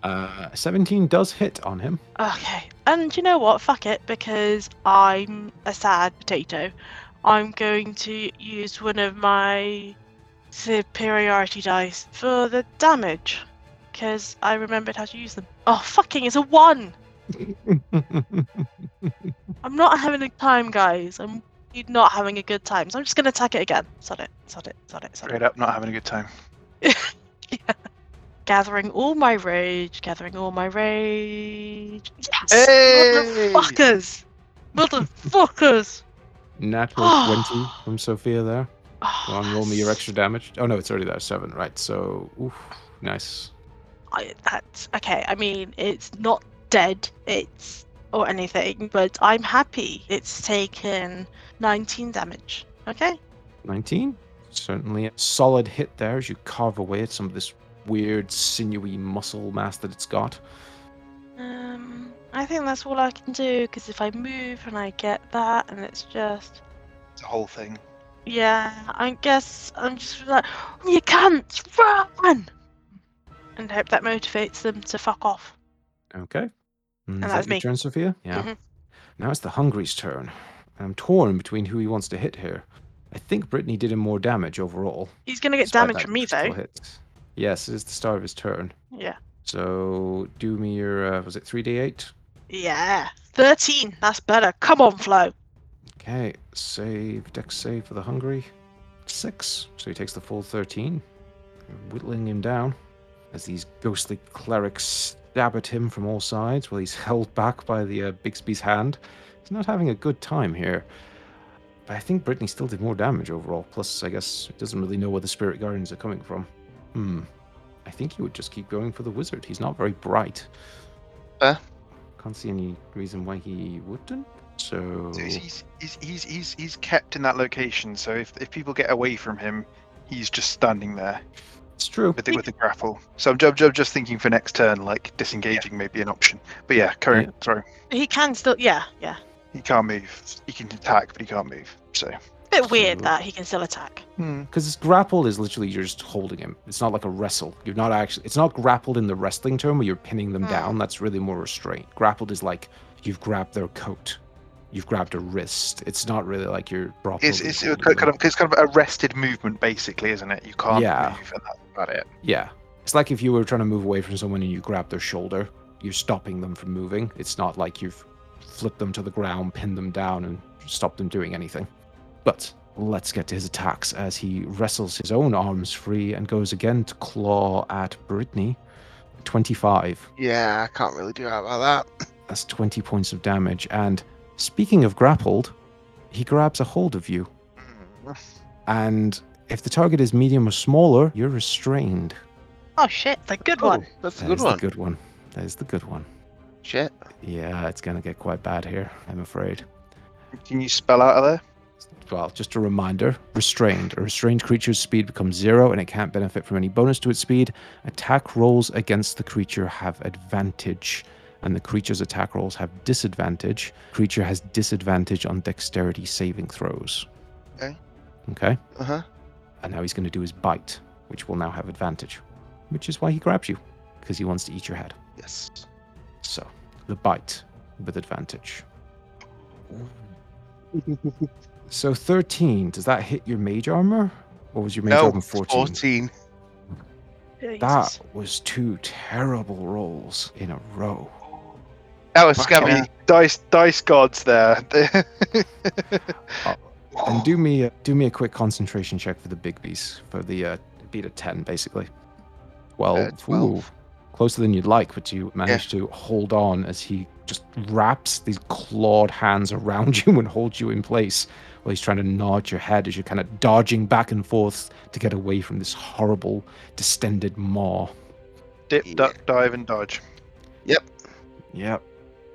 Uh, 17 does hit on him. Okay, and you know what? Fuck it, because I'm a sad potato. I'm going to use one of my superiority dice for the damage. Because I remembered how to use them. Oh, fucking, it's a 1! I'm not having a time, guys. I'm not having a good time. So I'm just going to attack it again. Sod it, sod it, sod it, sod it. Straight up, not having a good time. Gathering all my rage, gathering all my rage. Yes! Hey! Motherfuckers! Motherfuckers! Natural 20 from Sophia there. Oh, Go on, roll me your extra damage. Oh, no, it's already there. 7. Right, so, oof, nice. I, that's okay. I mean, it's not dead. It's or anything, but I'm happy. It's taken 19 damage. Okay. 19. Certainly a solid hit there as you carve away at some of this weird, sinewy muscle mass that it's got. Um, I think that's all I can do because if I move and I get that, and it's just the whole thing. yeah, I guess I'm just like you can't run, and hope that motivates them to fuck off. Okay. Mm, And that's that me. turn, Sophia? Yeah. Mhm. Now it's the Hungry's turn. I'm torn between who he wants to hit here. I think Brittany did him more damage overall. He's gonna get despite damage from me though. hit. Yes, it is the start of his turn. Yeah. So do me your uh, was it 3d8? Yeah. 13. That's better. Come on, Flo. Okay, save dex save for the Hungry. 6. So he takes the full 13. Whittling him down as these ghostly clerics stab at him from all sides while he's held back by the uh, Bigby's hand. He's not having a good time here. But I think Brittany still did more damage overall. Plus, I guess he doesn't really know where the Spirit Guardians are coming from. Hmm. I think he would just keep going for the wizard. He's not very bright. Fair. Can't see any reason why he wouldn't. So So he's, he's, he's, he's, he's, he's kept in that location. So if, if people get away from him, he's just standing there it's true. with the, with the grapple. So I'm, ju- I'm just thinking for next turn, like disengaging may be an option. But yeah, current. Yeah. Sorry, He can still, yeah, yeah. he can't move. He can attack, but he can't move. So Bit weird So- that he can still attack. hmm. Because this grapple is literally you're just holding him. It's not like a wrestle. You're not actually. It's not grappled in the wrestling term where you're pinning them Hmm. down. That's really more restraint. Grappled is like you've grabbed their coat, you've grabbed a wrist. It's not really like you're properly. it's it's, kind of it's kind of arrested movement, basically, isn't it? You can't Yeah. move, and that's about it. Yeah, it's like if you were trying to move away from someone and you grab their shoulder. You're stopping them from moving. It's not like you've flipped them to the ground, pinned them down, and stopped them doing anything. But let's get to his attacks as he wrestles his own arms free and goes again to claw at Brittany. 25. Yeah, I can't really do that about that. That's 20 points of damage. And speaking of grappled, he grabs a hold of you. Mm. And if the target is medium or smaller, you're restrained. Oh shit, the good Oh, one. That's a That good is one. the good one. That is the good one. Shit. Yeah, it's going to get quite bad here, I'm afraid. Can you spell out of there? Well, just a reminder restrained. A restrained creature's speed becomes zero and it can't benefit from any bonus to its speed. Attack rolls against the creature have advantage, and the creature's attack rolls have disadvantage. Creature has disadvantage on dexterity saving throws. Okay. Okay. Uh huh. And now he's going to do his bite, which will now have advantage, which is why he grabs you, because he wants to eat your head. Yes. So, the bite with advantage. So 13, does that hit your mage armor? What was your mage no, armor it's 14? 14. That was two terrible rolls in a row. That was Wow. scabby. Dice dice gods there. Uh, And do me a, do me a quick concentration check for the big beast for the uh, beat at 10 basically. 12. Uh, 12. Ooh, closer than you'd like, but you managed to hold on as he just wraps these clawed hands around you and holds you in place while he's trying to nod your head as you're kind of dodging back and forth to get away from this horrible distended maw. Dip, duck, dive, and dodge. Yep. Yep.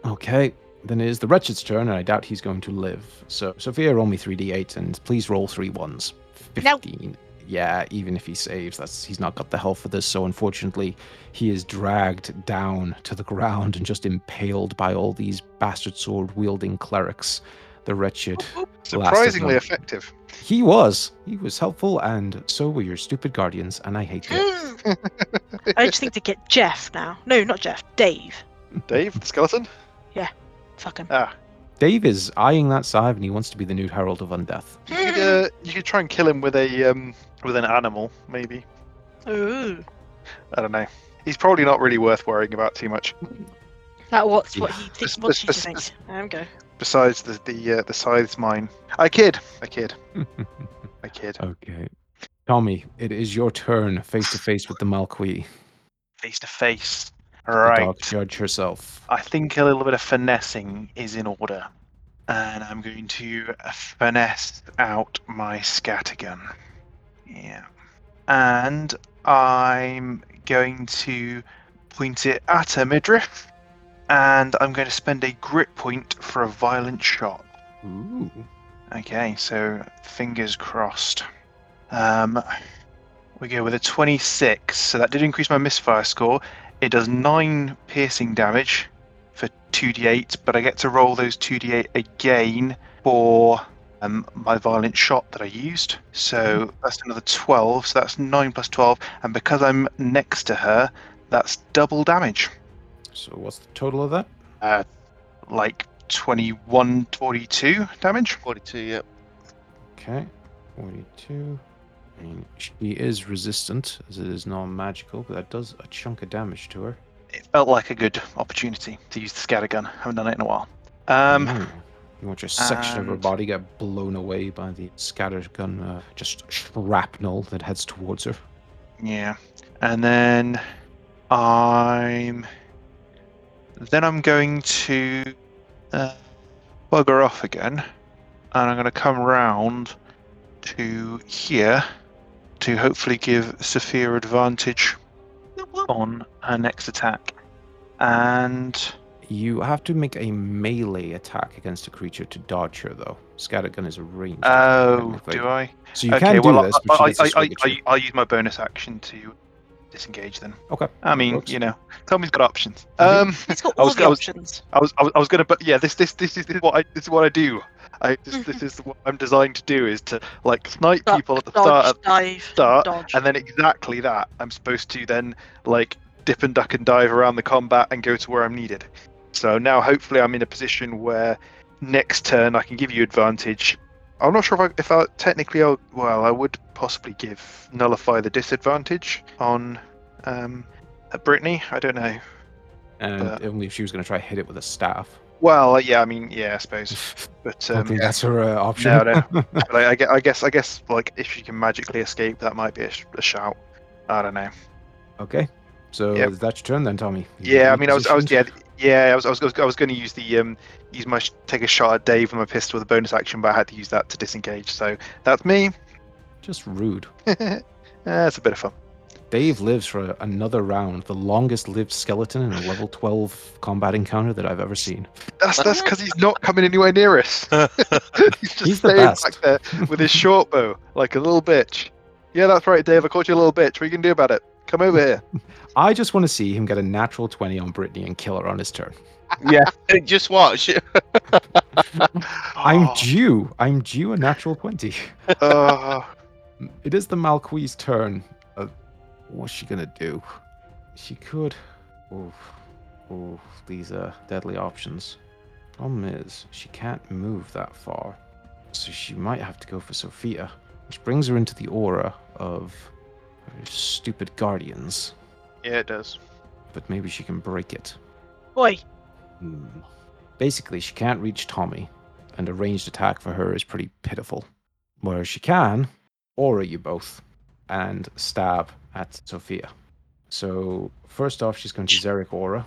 Okay. Then it is the wretched's turn, and I doubt he's going to live. So, Sophia, roll me 3d8, and please roll three ones. No. 15. Yeah, even if he saves, that's he's not got the health for this. So, unfortunately, he is dragged down to the ground and just impaled by all these bastard sword wielding clerics. The wretched. Surprisingly effective. He was. He was helpful, and so were your stupid guardians, and I hate you. I just think to get Jeff now. No, not Jeff. Dave. Dave, the skeleton. Fuck him. Ah, Dave is eyeing that scythe, and he wants to be the new Herald of Undeath. you could uh, you could try and kill him with a um with an animal, maybe. Ooh. I don't know. He's probably not really worth worrying about too much. That what's what he thinks. Bes- What bes- she bes- thinks. There we go. Besides the the uh, the scythe's mine. I kid. I kid. I kid. Okay. Tommy, it is your turn face to face with the Malqui. Face to face. Right. dark judge herself. I think a little bit of finessing is in order. And I'm going to finesse out my scattergun. Yeah. And I'm going to point it at a midriff. And I'm going to spend a grit point for a violent shot. Ooh. Okay, so fingers crossed. Um, we go with a 26, so that did increase my misfire score. It does 9 piercing damage for 2d8, but I get to roll those 2d8 again for um, my violent shot that I used. So that's another 12, so that's 9 plus 12, and because I'm next to her, that's double damage. So what's the total of that? Uh, like 21, 42 damage. 42, yep. Okay. 42. I mean, she is resistant, as it is non-magical, but that does a chunk of damage to her. it felt like a good opportunity to use the scatter scattergun. haven't done it in a while. Um, Mm. You watch a section of her body get blown away by the scattergun, uh, just shrapnel that heads towards her. yeah, and then I'm then I'm going to uh, bugger off again, and I'm going to come round to here to hopefully give Sophia advantage on her next attack. And You have to make a melee attack against a creature to dodge her, though. Scattergun is a range. oh, technically. do I? So you okay, can do well, this, but she I, I, I, I. I, use my bonus action to disengage then. Okay. I mean, Works. you know, Tommy's got options. Um, It's got I all was- the I was- options. I was, I was, I was gonna, but yeah, this, this, this is, this is what I, this is what I do. I, this, this is what I'm designed to do is to like snipe Duck, people at the start, Dodge, of, dive, start, dodge. and then exactly that. I'm supposed to then like dip and duck and dive around the combat and go to where I'm needed. So now, hopefully, I'm in a position where next turn I can give you advantage. I'm not sure if I, if I technically, I'll, well, I would possibly give nullify the disadvantage on um, Brittany. I don't know. And uh, only if she was going to try hit it with a staff. Well, uh, yeah, I mean, yeah, I suppose, but um, think that's her uh, option. No, no. but I, I, gue- I guess, I guess, like if she can magically escape, that might be a, sh- a shout. I don't know. okay. So Yep. that's your turn then, Tommy. You Yeah, I mean, I was, I was, yeah, yeah, I was, I was, I was going to use the um, use my take a shot at Dave with my pistol with a bonus action, but I had to use that to disengage. So that's me. Just rude. That's a bit of fun. Dave lives for another round, the longest lived skeleton in a level 12 combat encounter that I've ever seen. That's that's because he's not coming anywhere near us. he's just He's the staying best. back there with his short bow, like a little bitch. Yeah, that's right, Dave. I caught you a little bitch. What are you gonna do about it? Come over here. I just want to see him get a natural 20 on Brittany and kill her on his turn. Yeah, just watch. I'm Oh, due. I'm due a natural 20. uh, It is the Malquise turn. Uh, what's she gonna do? She could. Oof. Oof. These are deadly options. Problem is, she can't move that far. So she might have to go for Sophia, which brings her into the aura of her stupid guardians. yeah, it does. But maybe she can break it. Boy, Hmm. Basically, she can't reach Tommy, and a ranged attack for her is pretty pitiful. Whereas she can aura you both and stab at Sophia. So first off, she's going to Zerek aura.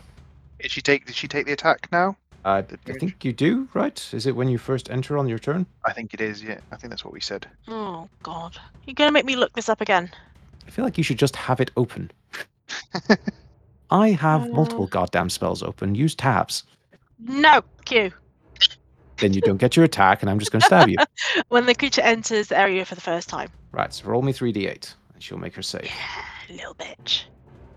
Did she take? Did she take the attack now? Uh, I think you do, right? Is it when you first enter on your turn? I think it is. Yeah, I think that's what we said. oh god, you're gonna make me look this up again. I feel like you should just have it open. I have Uh. multiple goddamn spells open. Use tabs. No, Q. Then you don't get your attack, and I'm just going to stab you. When the creature enters the area for the first time. Right, so roll me 3d8, and she'll make her save. Yeah, little bitch.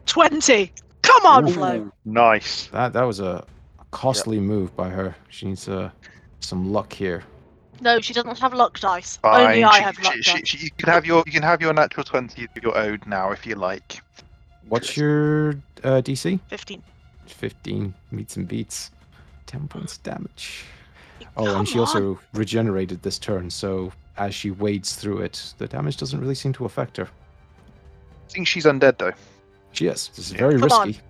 Twenty. Come on, Ooh. Flo. Nice. That that was a costly move by her. She needs uh, some luck here. No, she doesn't have luck dice. Fine. Only I she- have luck she- dice. she- you can have your you can have your natural twenty your owed now if you like. What's your uh, DC? Fifteen. 15 meets and beats. 10 points damage. Oh, Come and she on. also regenerated this turn, so as she wades through it, the damage doesn't really seem to affect her. I think she's undead though. She is. This is Yeah. very Come on. risky.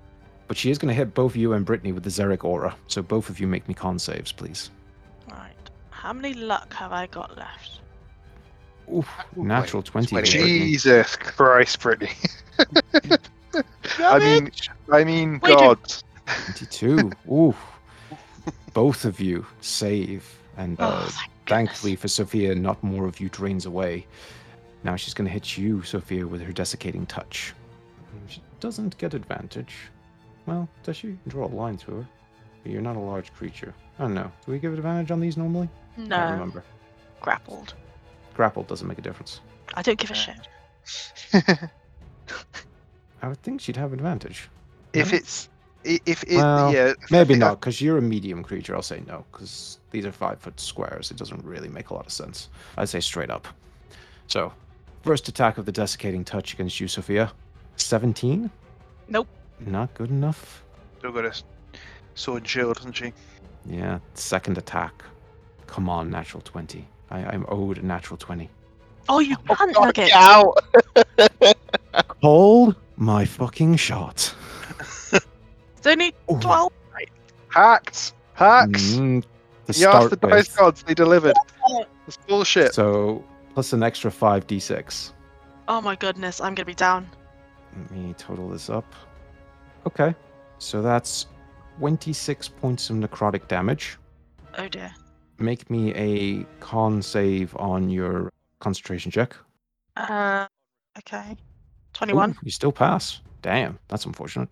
But she is going to hit both you and Brittany with the Zerek aura. So both of you make me con saves, please. Right. How many luck have I got left? Oof, natural 20. Twenty. Jesus Christ, Brittany. I mean, I mean, Wait, God. 22. Ooh. Both of you save. And Oh, uh, thank goodness. Thankfully for Sophia, not more of you drains away. Now she's going to hit you, Sophia, with her desiccating touch. She doesn't get advantage. Well, does she? Draw a line through her. But You're not a large creature. I don't know. Do we give advantage on these normally? No. I don't No, remember. grappled. Grappled doesn't make a difference. I don't give a shit. I would think she'd have advantage. if No? it's if it Well, yeah Maybe not, because you're a medium creature. I'll say no, because these are five foot squares. It doesn't really make a lot of sense. I'd say straight up. So, first attack of the desiccating touch against you, Sophia. 17? Nope. Not good enough. Still got a s- sword and shield, doesn't she? Yeah, second attack. Come on, natural 20. I, I'm owed a natural 20. Oh, you can't God, nugget. get out. Hold my fucking shot. It's only Ooh. twelve. Hacked, hacked. Mm, to you asked the start dice with. gods, they delivered. It's bullshit. So, plus an extra 5d6. Oh my goodness, I'm gonna be down. Let me total this up. Okay. So that's 26 points of necrotic damage. Oh dear. Make me a con save on your concentration check. Uh, okay. Ooh, Twenty-one. you still pass. Damn, that's unfortunate.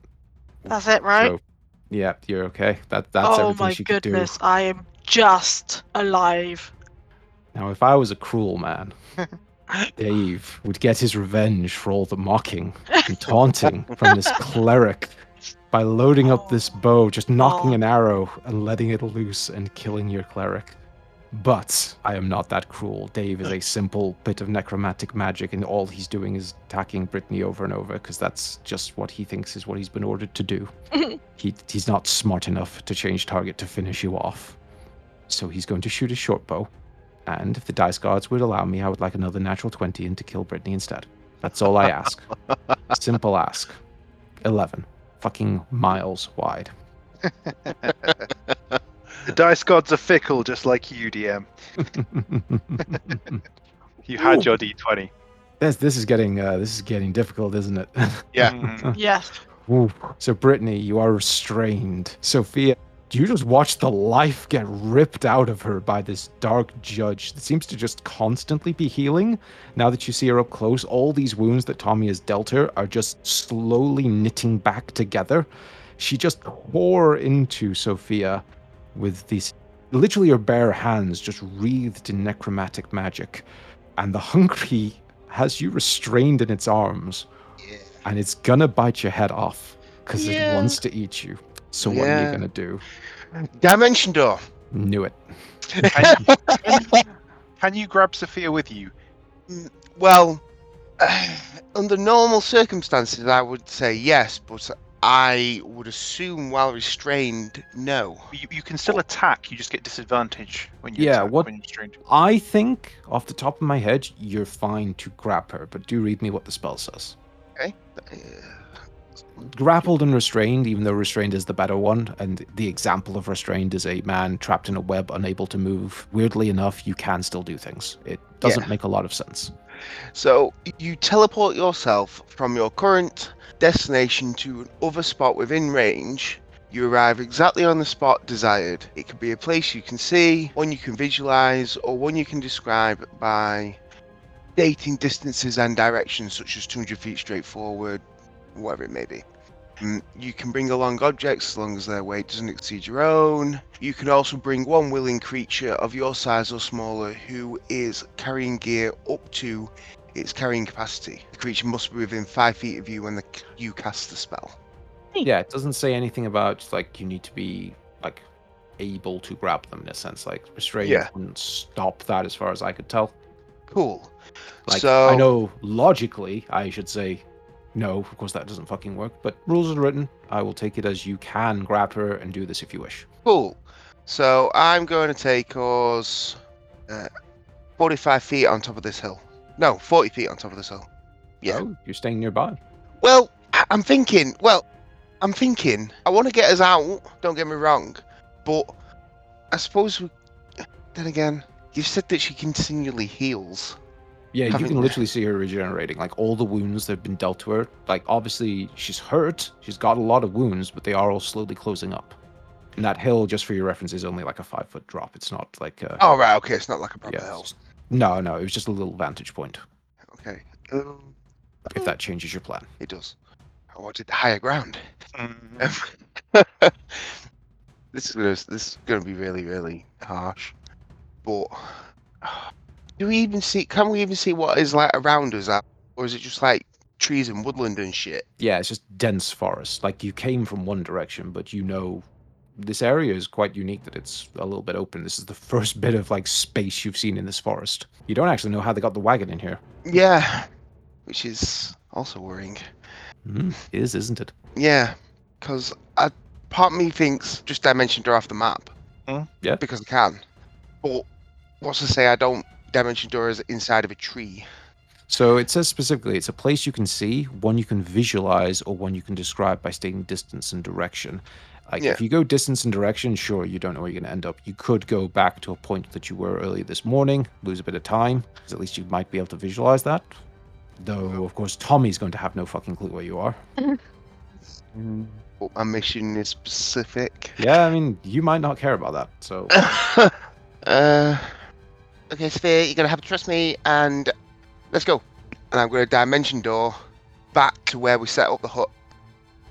That's it, right? So, yeah, you're okay. That that's oh everything my she could do. Oh my goodness, I am just alive. Now, if I was a cruel man, Dave would get his revenge for all the mocking and taunting from this cleric by loading up this oh. bow, just knocking Oh. an arrow and letting it loose and killing your cleric. But I am not that cruel. Dave is a simple bit of necromantic magic, and all he's doing is attacking Brittany over and over because that's just what he thinks is what he's been ordered to do. he, he's not smart enough to change target to finish you off. So he's going to shoot a short bow. And if the dice gods would allow me, I would like another natural 20 and to kill Brittany instead. That's all I ask. Simple ask. 11. Fucking miles wide. The dice gods are fickle, just like you, DM. You had Ooh. your d20. this, this is getting uh, this is getting difficult, isn't it? Yeah. Yes. Ooh. So Brittany, you are restrained. Sophia, you just watch the life get ripped out of her by this dark judge that seems to just constantly be healing. Now that you see her up close, all these wounds that Tommy has dealt her are just slowly knitting back together. She just tore into Sophia with these literally her bare hands just wreathed in necromantic magic. And the hungry has you restrained in its arms Yeah. and it's gonna bite your head off because Yeah. it wants to eat you. So what are you Yeah. gonna do? Dimension door. Knew it. Can you, can you grab Sophia with you? Mm, well, under normal circumstances, I would say yes, but I would assume while restrained, no. You, you can still attack. You just get disadvantage when you Yeah, attack, what- when you're restrained. I think off the top of my head, you're fine to grab her, but do read me what the spell says. Okay. Uh, Grappled and restrained, even though restrained is the better one, and the example of restrained is a man trapped in a web, unable to move. Weirdly enough, you can still do things. It doesn't Yeah. make a lot of sense. So you teleport yourself from your current destination to another spot within range. You arrive exactly on the spot desired. It could be a place you can see, one you can visualize, or one you can describe by dating distances and directions, such as 200 feet straight forward, whatever it may be. Mm, You can bring along objects as long as their weight doesn't exceed your own. You can also bring one willing creature of your size or smaller who is carrying gear up to its carrying capacity. The creature must be within five feet of you when the, you cast the spell. Yeah, it doesn't say anything about like you need to be like able to grab them in a sense. Like restraint Yeah. wouldn't stop that as far as I could tell. Cool. Like so I know logically I should say no, of course that doesn't fucking work, but rules are written. I will take it as you can grab her and do this if you wish. Cool. So I'm going to take us uh, 45 feet on top of this hill. No, 40 feet on top of this hill. Yeah. Oh, you're staying nearby. Well, I- I'm thinking. Well, I'm thinking. I want to get us out. Don't get me wrong, but I suppose we. Then again, you said that she continually heals. Yeah, you can literally see her regenerating. Like all the wounds that have been dealt to her. Like obviously she's hurt. She's got a lot of wounds, but they are all slowly closing up. And that hill, just for your reference, is only like a five foot drop. It's not like a Oh right, okay. It's not like a proper yeah, hill. just- no, no, it was just a little vantage point. Okay. Um, If that changes your plan. it does. I wanted the higher ground. Mhm. this is gonna this is gonna be really really harsh, but do we even see? Can we even see what is like around us, at, or is it just like trees and woodland and shit? Yeah, it's just dense forest. Like you came from one direction, but you know this area is quite unique that it's a little bit open. This is the first bit of like space you've seen in this forest. You don't actually know how they got the wagon in here. Yeah, which is also worrying. Mm, it is, isn't it? Yeah, because part of me thinks just dimension door off the map. Hmm, yeah. Because I can, but what's to say I don't dimension door is inside of a tree? So it says specifically it's a place you can see, one you can visualize, or one you can describe by stating distance and direction. Like Yeah. if you go distance and direction, sure, you don't know where you're going to end up. You could go back to a point that you were earlier this morning, lose a bit of time, because at least you might be able to visualize that. Though, of course, Tommy's going to have no fucking clue where you are. But my mission is specific. Yeah, I mean, you might not care about that. So, uh, okay, Sphere, you're gonna have to trust me, and let's go. And I'm gonna dimension door back to where we set up the hut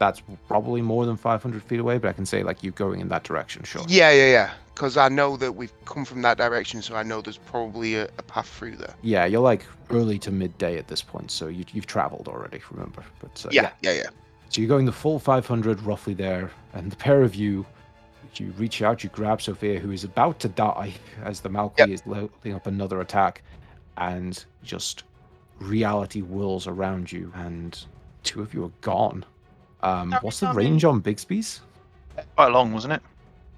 that's probably more than 500 feet away, but I can say like you're going in that direction, sure. Yeah, yeah, yeah. Because I know that we've come from that direction, so I know there's probably a, a path through there. Yeah, you're like early to midday at this point, so you, you've traveled already, remember? But uh, yeah, yeah, yeah. So you're going the full 500 roughly there, and the pair of you, you reach out, you grab Sophia, who is about to die as the Malky Yep. is loading up another attack, and just reality whirls around you, and two of you are gone. Um, what's the range on Bigby's? Quite long, wasn't it?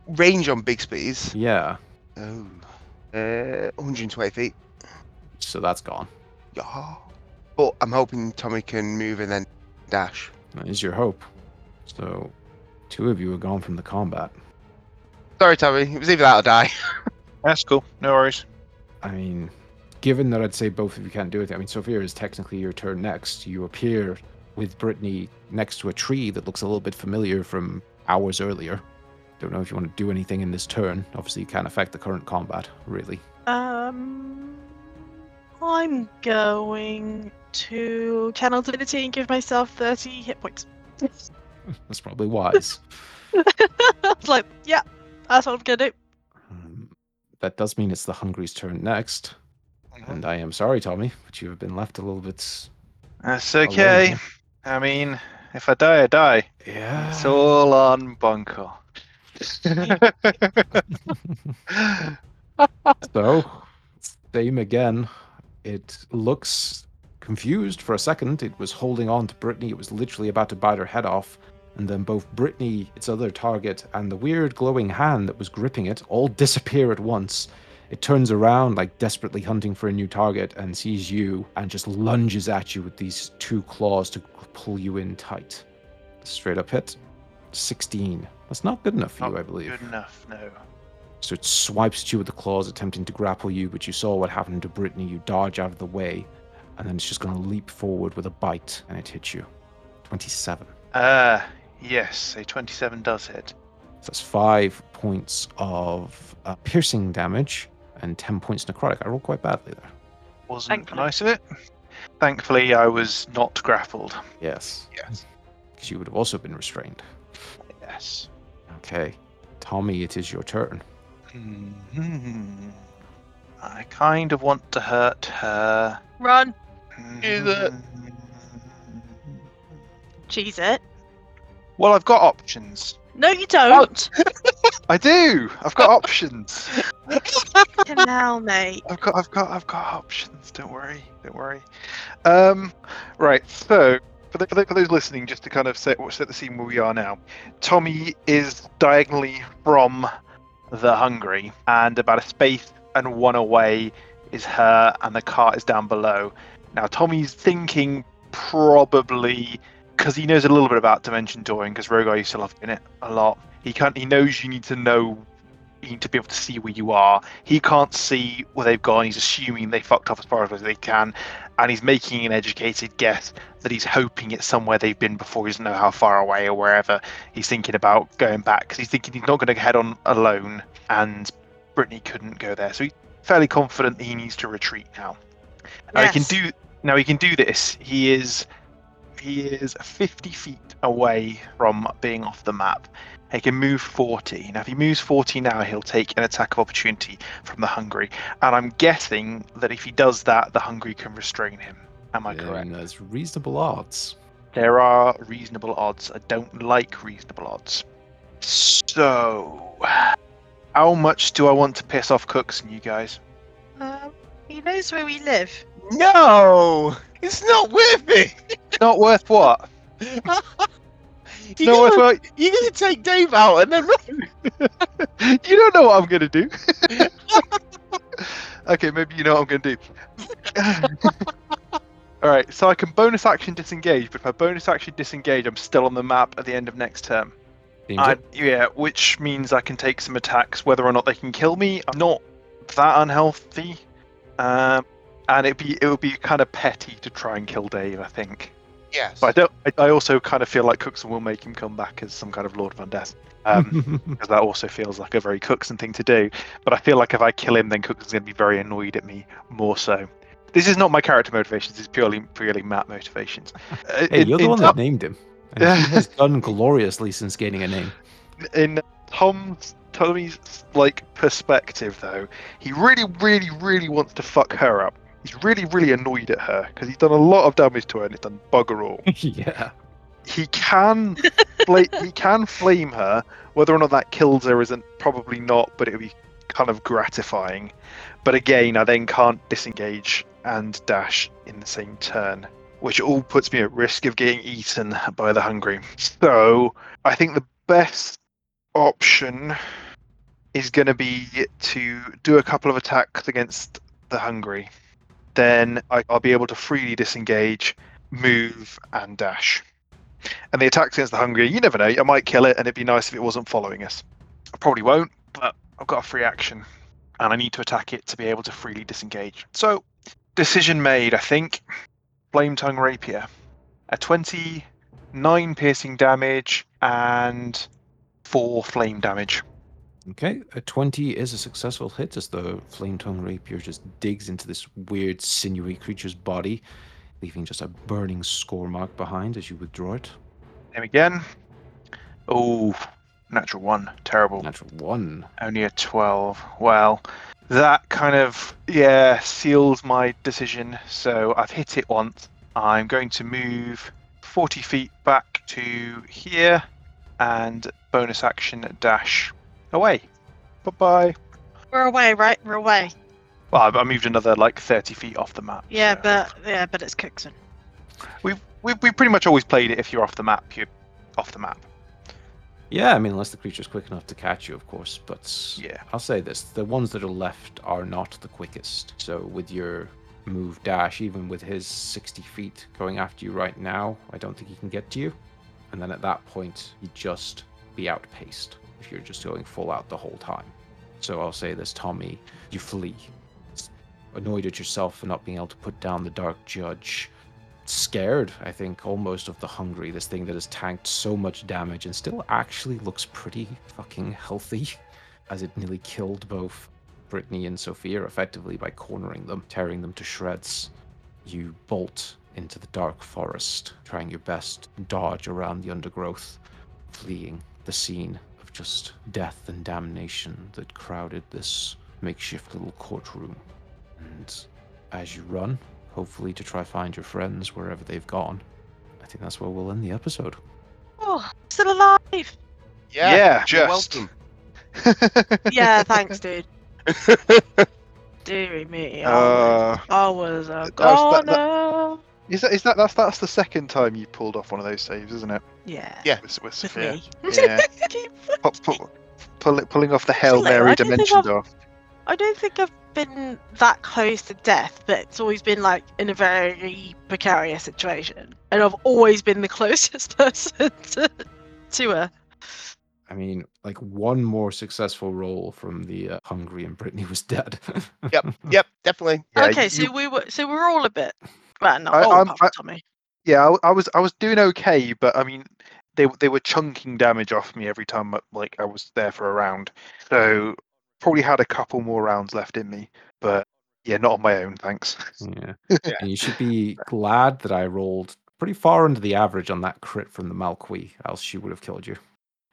Range on Bigby's? Yeah, Oh. Uh, 120 feet. so that's gone. Yeah. But I'm hoping Tommy can move and then dash. That is your hope. So, two of you are gone from the combat. Sorry, Tommy. It was either that or die. That's cool. No worries. I mean, given that I'd say both of you can't do it, I mean, Sophia is technically your turn next. You appear with Brittany next to a tree that looks a little bit familiar from hours earlier. Don't know if you want to do anything in this turn. Obviously, you can't affect the current combat, really. Um, I'm going to channel divinity and give myself 30 hit points. That's probably wise. like, yeah, that's what I'm gonna do. Um, that does mean it's the Hungry's turn next. Mm-hmm. And I am sorry, Tommy, but you have been left a little bit. That's okay. here. I mean, if I die, I die. Yeah. It's all on Bunker. So, same again. It looks confused for a second. It was holding on to Brittany. It was literally about to bite her head off. And then both Brittany, its other target, and the weird glowing hand that was gripping it all disappear at once. It turns around, like desperately hunting for a new target, and sees you and just lunges at you with these two claws to pull you in tight. Straight up hit. 16. That's not good enough for you, I believe. Good enough, no. So it swipes at you with the claws, attempting to grapple you, but you saw what happened to Brittany. You dodge out of the way, and then it's just going to leap forward with a bite, and it hits you. 27. Uh, yes, a 27 does hit. So that's five points of uh, piercing damage and 10 points necrotic. I rolled quite badly there. Wasn't Thankfully. nice of it. Thankfully, I was not grappled. Yes. Yes. Because you would have also been restrained. Yes. Okay. Tommy, it is your turn. Mhm. I kind of want to hurt her. Run, Is it? cheese it. Well, I've got options. No, you don't. I do. I've got options. Hell, mate. I've got, I've got, I've got options. Don't worry, don't worry. Um, right. So, for, the, for, the, for those listening, just to kind of set set the scene where we are now, Tommy is diagonally from the Hungry, and about a space and one away is her, and the cart is down below. Now, Tommy's thinking probably because he knows a little bit about dimension dooring because Rhogar used to love in it a lot. He can't. He knows you need to know. You need to be able to see where you are. He can't see where they've gone. He's assuming they fucked off as far as they can, and he's making an educated guess that he's hoping it's somewhere they've been before. He doesn't know how far away or wherever. He's thinking about going back because he's thinking he's not going to head on alone, and Brittany couldn't go there. So he's fairly confident that he needs to retreat now. Now he can do. Now he can do this. He is he is 50 feet away from being off the map. He can move 40. Now, if he moves 40 now, he'll take an attack of opportunity from the Hungry. And I'm guessing that if he does that, the Hungry can restrain him. Am I correct? And there's reasonable odds. There are reasonable odds. I don't like reasonable odds. So, how much do I want to piss off Cookson you guys? Um, he knows where we live. No! It's not worth it! Not worth what? You're, Not worth gonna, what? you're gonna take Dave out and then run. you don't know what I'm gonna do. okay, maybe you know what I'm gonna do. All right, so I can bonus action disengage, but if I bonus action disengage, I'm still on the map at the end of next term. I, yeah, which means I can take some attacks, whether or not they can kill me. I'm not that unhealthy, um, and it'd be it would be kind of petty to try and kill Dave. I think. Yes. But I don't. I, I also kind of feel like Cookson will make him come back as some kind of Lord Van Undeath. Um, because that also feels like a very Cookson thing to do. But I feel like if I kill him, then Cookson's going to be very annoyed at me more so. This is not my character motivations. It's purely purely Matt motivations. Uh, hey, in- you're the in one ter- that named him. And he has done gloriously since gaining a name. in Tom's Tommy's like perspective though, he really, really, really wants to fuck her up. He's really, really annoyed at her because he's done a lot of damage to her and he's done bugger all. yeah. He can, he can flame her. Whether or not that kills her isn't probably not, but it would be kind of gratifying. But again, I then can't disengage and dash in the same turn, which all puts me at risk of getting eaten by the hungry. So I think the best option is going to be to do a couple of attacks against the hungry. Then I, I'll be able to freely disengage, move, and dash. And the attacks against the hungry, you never know. I might kill it, and it'd be nice if it wasn't following us. I probably won't, but I've got a free action, and I need to attack it to be able to freely disengage. So, decision made. I think. Flame tongue rapier, a twenty-nine piercing damage and four flame damage. Okay, a 20 is a successful hit as the flame tongue rapier just digs into this weird, sinewy creature's body, leaving just a burning score mark behind as you withdraw it. Him again. Oh, natural one. Terrible. Natural one. Only a 12. Well, that kind of, yeah, seals my decision. So I've hit it once. I'm going to move 40 feet back to here and bonus action dash away. Bye bye. We're away, right? We're away. Well, I- I moved another like 30 feet off the map. Yeah, so- but yeah, but it's Cookson. We've, we we pretty much always played it if you're off the map, you're off the map. Yeah, I mean, unless the creature's quick enough to catch you, of course. But Yeah. I'll say this the ones that are left are not the quickest. So with your move dash, even with his 60 feet going after you right now, I don't think he can get to you. And then at that point, he'd just be outpaced if you're just going full out the whole time. So I'll say this, Tommy, you flee. Annoyed at yourself for not being able to put down the Dark Judge. Scared, I think, almost of the Hungry, this thing that has tanked so much damage and still actually looks pretty fucking healthy, as it nearly killed both Brittany and Sophia effectively by cornering them, tearing them to shreds. You bolt into the dark forest, trying your best to dodge around the undergrowth, fleeing the scene just death and damnation that crowded this makeshift little courtroom. And as you run, hopefully to try find your friends wherever they've gone, I think that's where we'll end the episode. Oh, still alive. Yeah, Yeah, just. welcome. Yeah, thanks, dude. Deary me. I uh, was, I was a that was- that- that- goner. Is that is that that's that's the second time you pulled off one of those saves, isn't it? Yeah. Yeah. With, with With Sophia. me. Yeah. Keep- Pu- pu- pull, pulling off the Hail Actually, Mary I don't dimensions I've- off. I don't think I've been that close to death, but it's always been like in a very precarious situation, and I've always been the closest person to, to her. I mean, like one more successful roll from the uh, Hungry and Brittany was dead. Yep, yep, definitely. Yeah, okay, you- so we were, so we're all a bit. Well, not I- all I'm- apart I- Tommy. Yeah, I, I was I was doing okay, but I mean, they they were chunking damage off me every time uh, like I was there for a round. So probably had a couple more rounds left in me, but yeah, not on my own, thanks. Yeah. Yeah. And you should be glad that I rolled pretty far under the average on that crit from the Malqui, else she would have killed you.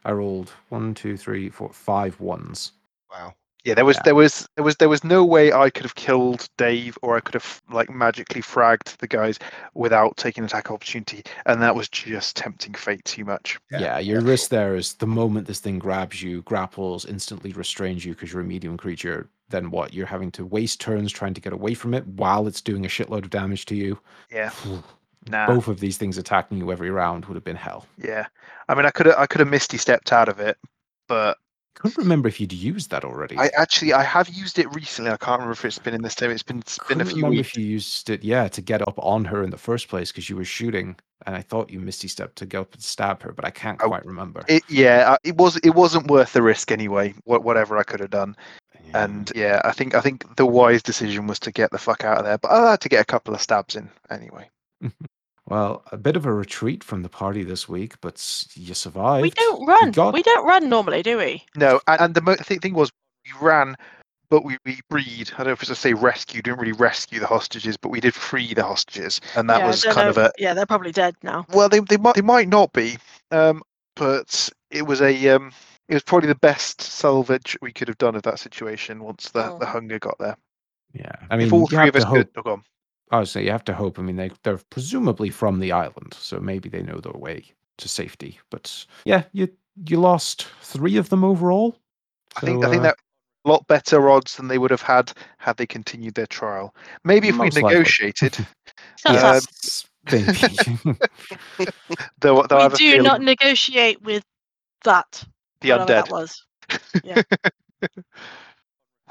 I rolled one, two, three, four, five ones. Wow. Yeah, there was Yeah. there was there was there was no way I could have killed Dave or I could have like magically fragged the guys without taking attack opportunity, and that was just tempting fate too much. Yeah, Yeah, your yeah, risk there is the moment this thing grabs you, grapples, instantly restrains you because you're a medium creature. Then what? You're having to waste turns trying to get away from it while it's doing a shitload of damage to you. Yeah, nah. Both of these things attacking you every round would have been hell. Yeah, I mean, I could have I could have misty stepped out of it, but Couldn't remember if you'd used that already. I actually I have used it recently. I can't remember if it's been in this time. It's been it's been a few remember weeks. if you used it, yeah, to get up on her in the first place because you were shooting, and I thought you misty stepped to go up and stab her, but I can't I- quite remember. It, yeah, uh, it was it wasn't worth the risk anyway. Whatever I could have done, Yeah. and yeah, I think I think the wise decision was to get the fuck out of there. But I had to get a couple of stabs in anyway. well, a bit of a retreat from the party this week, but s- you survived. We don't You run. got- We don't run normally, do we? No, and, and the mo- th- thing was, you ran but we, we freed. I don't know if it's to say rescue. Didn't really rescue the hostages, but we did free the hostages, and that Yeah, was don't kind know- of a Yeah, they're probably dead now. well. They they might they might not be, um, but it was a um, it was probably the best salvage we could have done of that situation once the, the Oh. hunger got there. Yeah, I mean, if all you three have of us hope. could, oh, go on. I would say you have to hope. I mean, they they're presumably from the island, so maybe they know their way to safety. But yeah, you you lost three of them overall. I think So, I think uh, that a lot better odds than they would have had had they continued their trial. Maybe if we negotiated, Shut Yeah, up. yes, maybe. they'll, they'll we do not negotiate with that. the undead. That was. Yeah.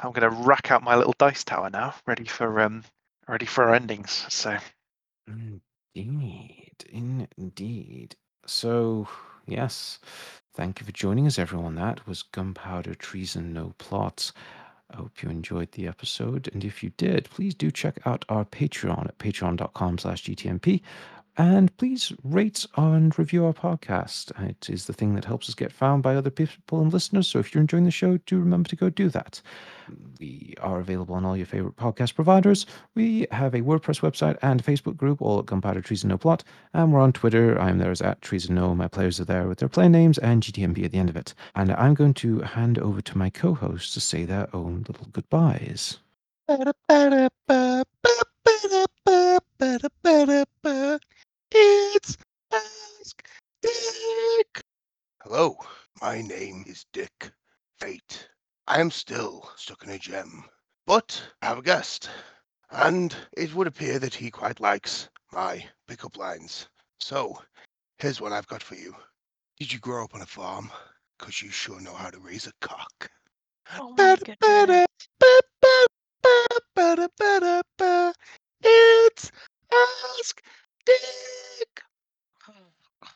I'm gonna rack out my little dice tower now, ready for um, ready for our endings. So Indeed, indeed. So, yes, thank you for joining us, everyone. That was Gunpowder Treason No Plots. I hope you enjoyed the episode, and if you did, please do check out our Patreon at patreon.com slash gtnp, and please rate and review our podcast. It is the thing that helps us get found by other people and listeners, so if you're enjoying the show, do remember to go do that. We are available on all your favorite podcast providers. We have a WordPress website and Facebook group, all at Gunpowder Treason No Plot. And we're on Twitter. I'm there as at Treason No. My players are there with their play names and GTNP at the end of it. And I'm going to hand over to my co hosts to say their own little goodbyes. It's Ask Dick. Hello, my name is Dick Fate. I am still stuck in a gem, but I have a guest, and it would appear that he quite likes my pickup lines. So, here's what I've got for you. Did you grow up on a farm? Cause you sure know how to raise a cock. Oh my goodness. It's Ask Dick. Oh, God.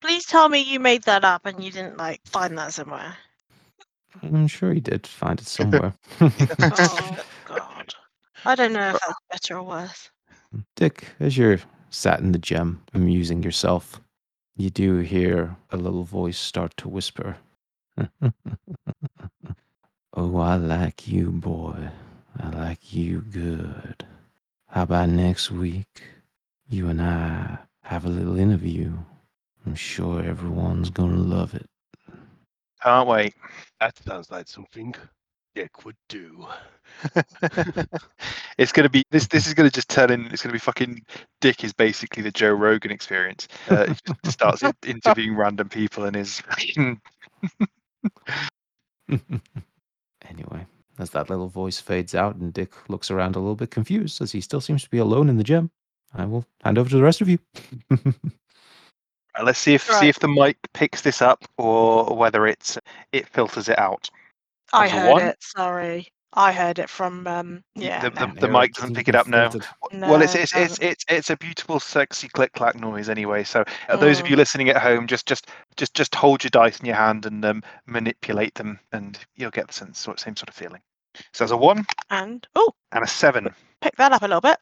Please tell me you made that up and you didn't like find that somewhere. I'm sure he did find it somewhere. Oh God. I don't know if that's better or worse. Dick, as you're sat in the gym amusing yourself, you do hear a little voice start to whisper. oh, I like you, boy. I like you good. How about next week? You and I have a little interview. I'm sure everyone's gonna love it. can't wait. That sounds like something Dick would do. it's gonna be this. This is gonna just turn in. It's gonna be fucking. Dick is basically the Joe Rogan experience. Uh, starts interviewing random people and is anyway, as that little voice fades out and Dick looks around a little bit confused as he still seems to be alone in the gym, I will hand over to the rest of you. Right, let's see if see if the mic picks this up or whether it's it filters it out. I That's heard one? it. Sorry, I heard it from. Um, yeah. the, the, no. the Arrow mic doesn't pick it up even now. filter. well, it's it's it's it's it's a beautiful, sexy click clack noise anyway. So uh, those of Mm. you listening at home, just just just just hold your dice in your hand and um, manipulate them, and you'll get the same sort same sort of feeling. So there's a one And oh, and a seven. pick that up a little bit.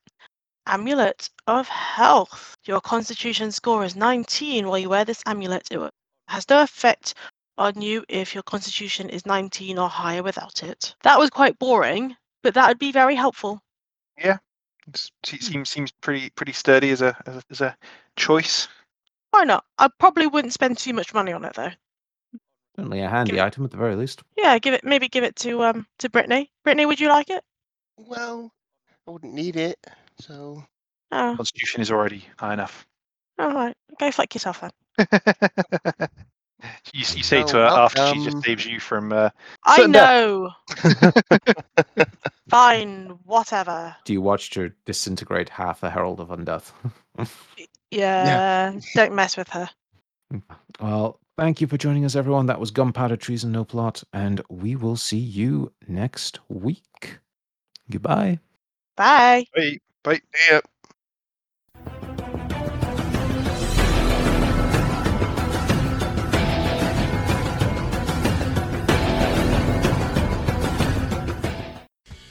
Amulet of Health. Your Constitution score is 19 while you wear this amulet. It has no effect on you if your Constitution is 19 or higher without it. That was quite boring, but that would be very helpful. Yeah, se- seems seems pretty pretty sturdy as a as a, as a choice. Why not? I probably wouldn't spend too much money on it though. Certainly a handy Give it- item at the very least. Yeah, give it maybe give it to um to Brittany. Brittany, would you like it? Well, I wouldn't need it, so Oh, Constitution is already high enough. all right. Go fuck yourself then. you, you say to her well, after she just saves you from. Uh, I Certain death. know. Fine, whatever. Do you watch her disintegrate half a Herald of Undeath? Yeah, don't mess with her. well, thank you for joining us, everyone. That was Gunpowder Treason No Plot, and we will see you next week. Goodbye. Bye. bye. Bye. yeah.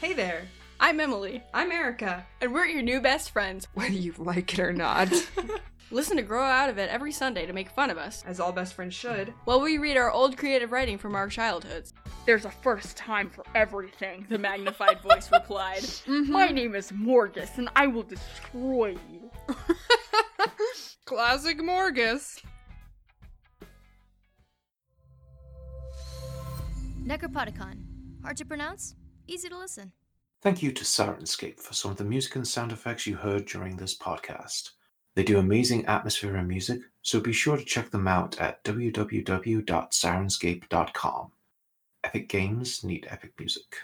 Hey there, I'm Emily. I'm Erica, and we're your new best friends. whether you like it or not. Listen to Grow Out of It every Sunday to make fun of us, As all best friends should. while we read our old creative writing from our childhoods. There's a first time for everything, the magnified voice replied. My mm-hmm. name is Morgus, and I will destroy you. Classic Morgus. Necropodicon. Hard to pronounce, easy to listen. Thank you to Syrinscape for some of the music and sound effects you heard during this podcast. They do amazing atmosphere and music, so be sure to check them out at www.syrinscape.com. Epic games need epic music.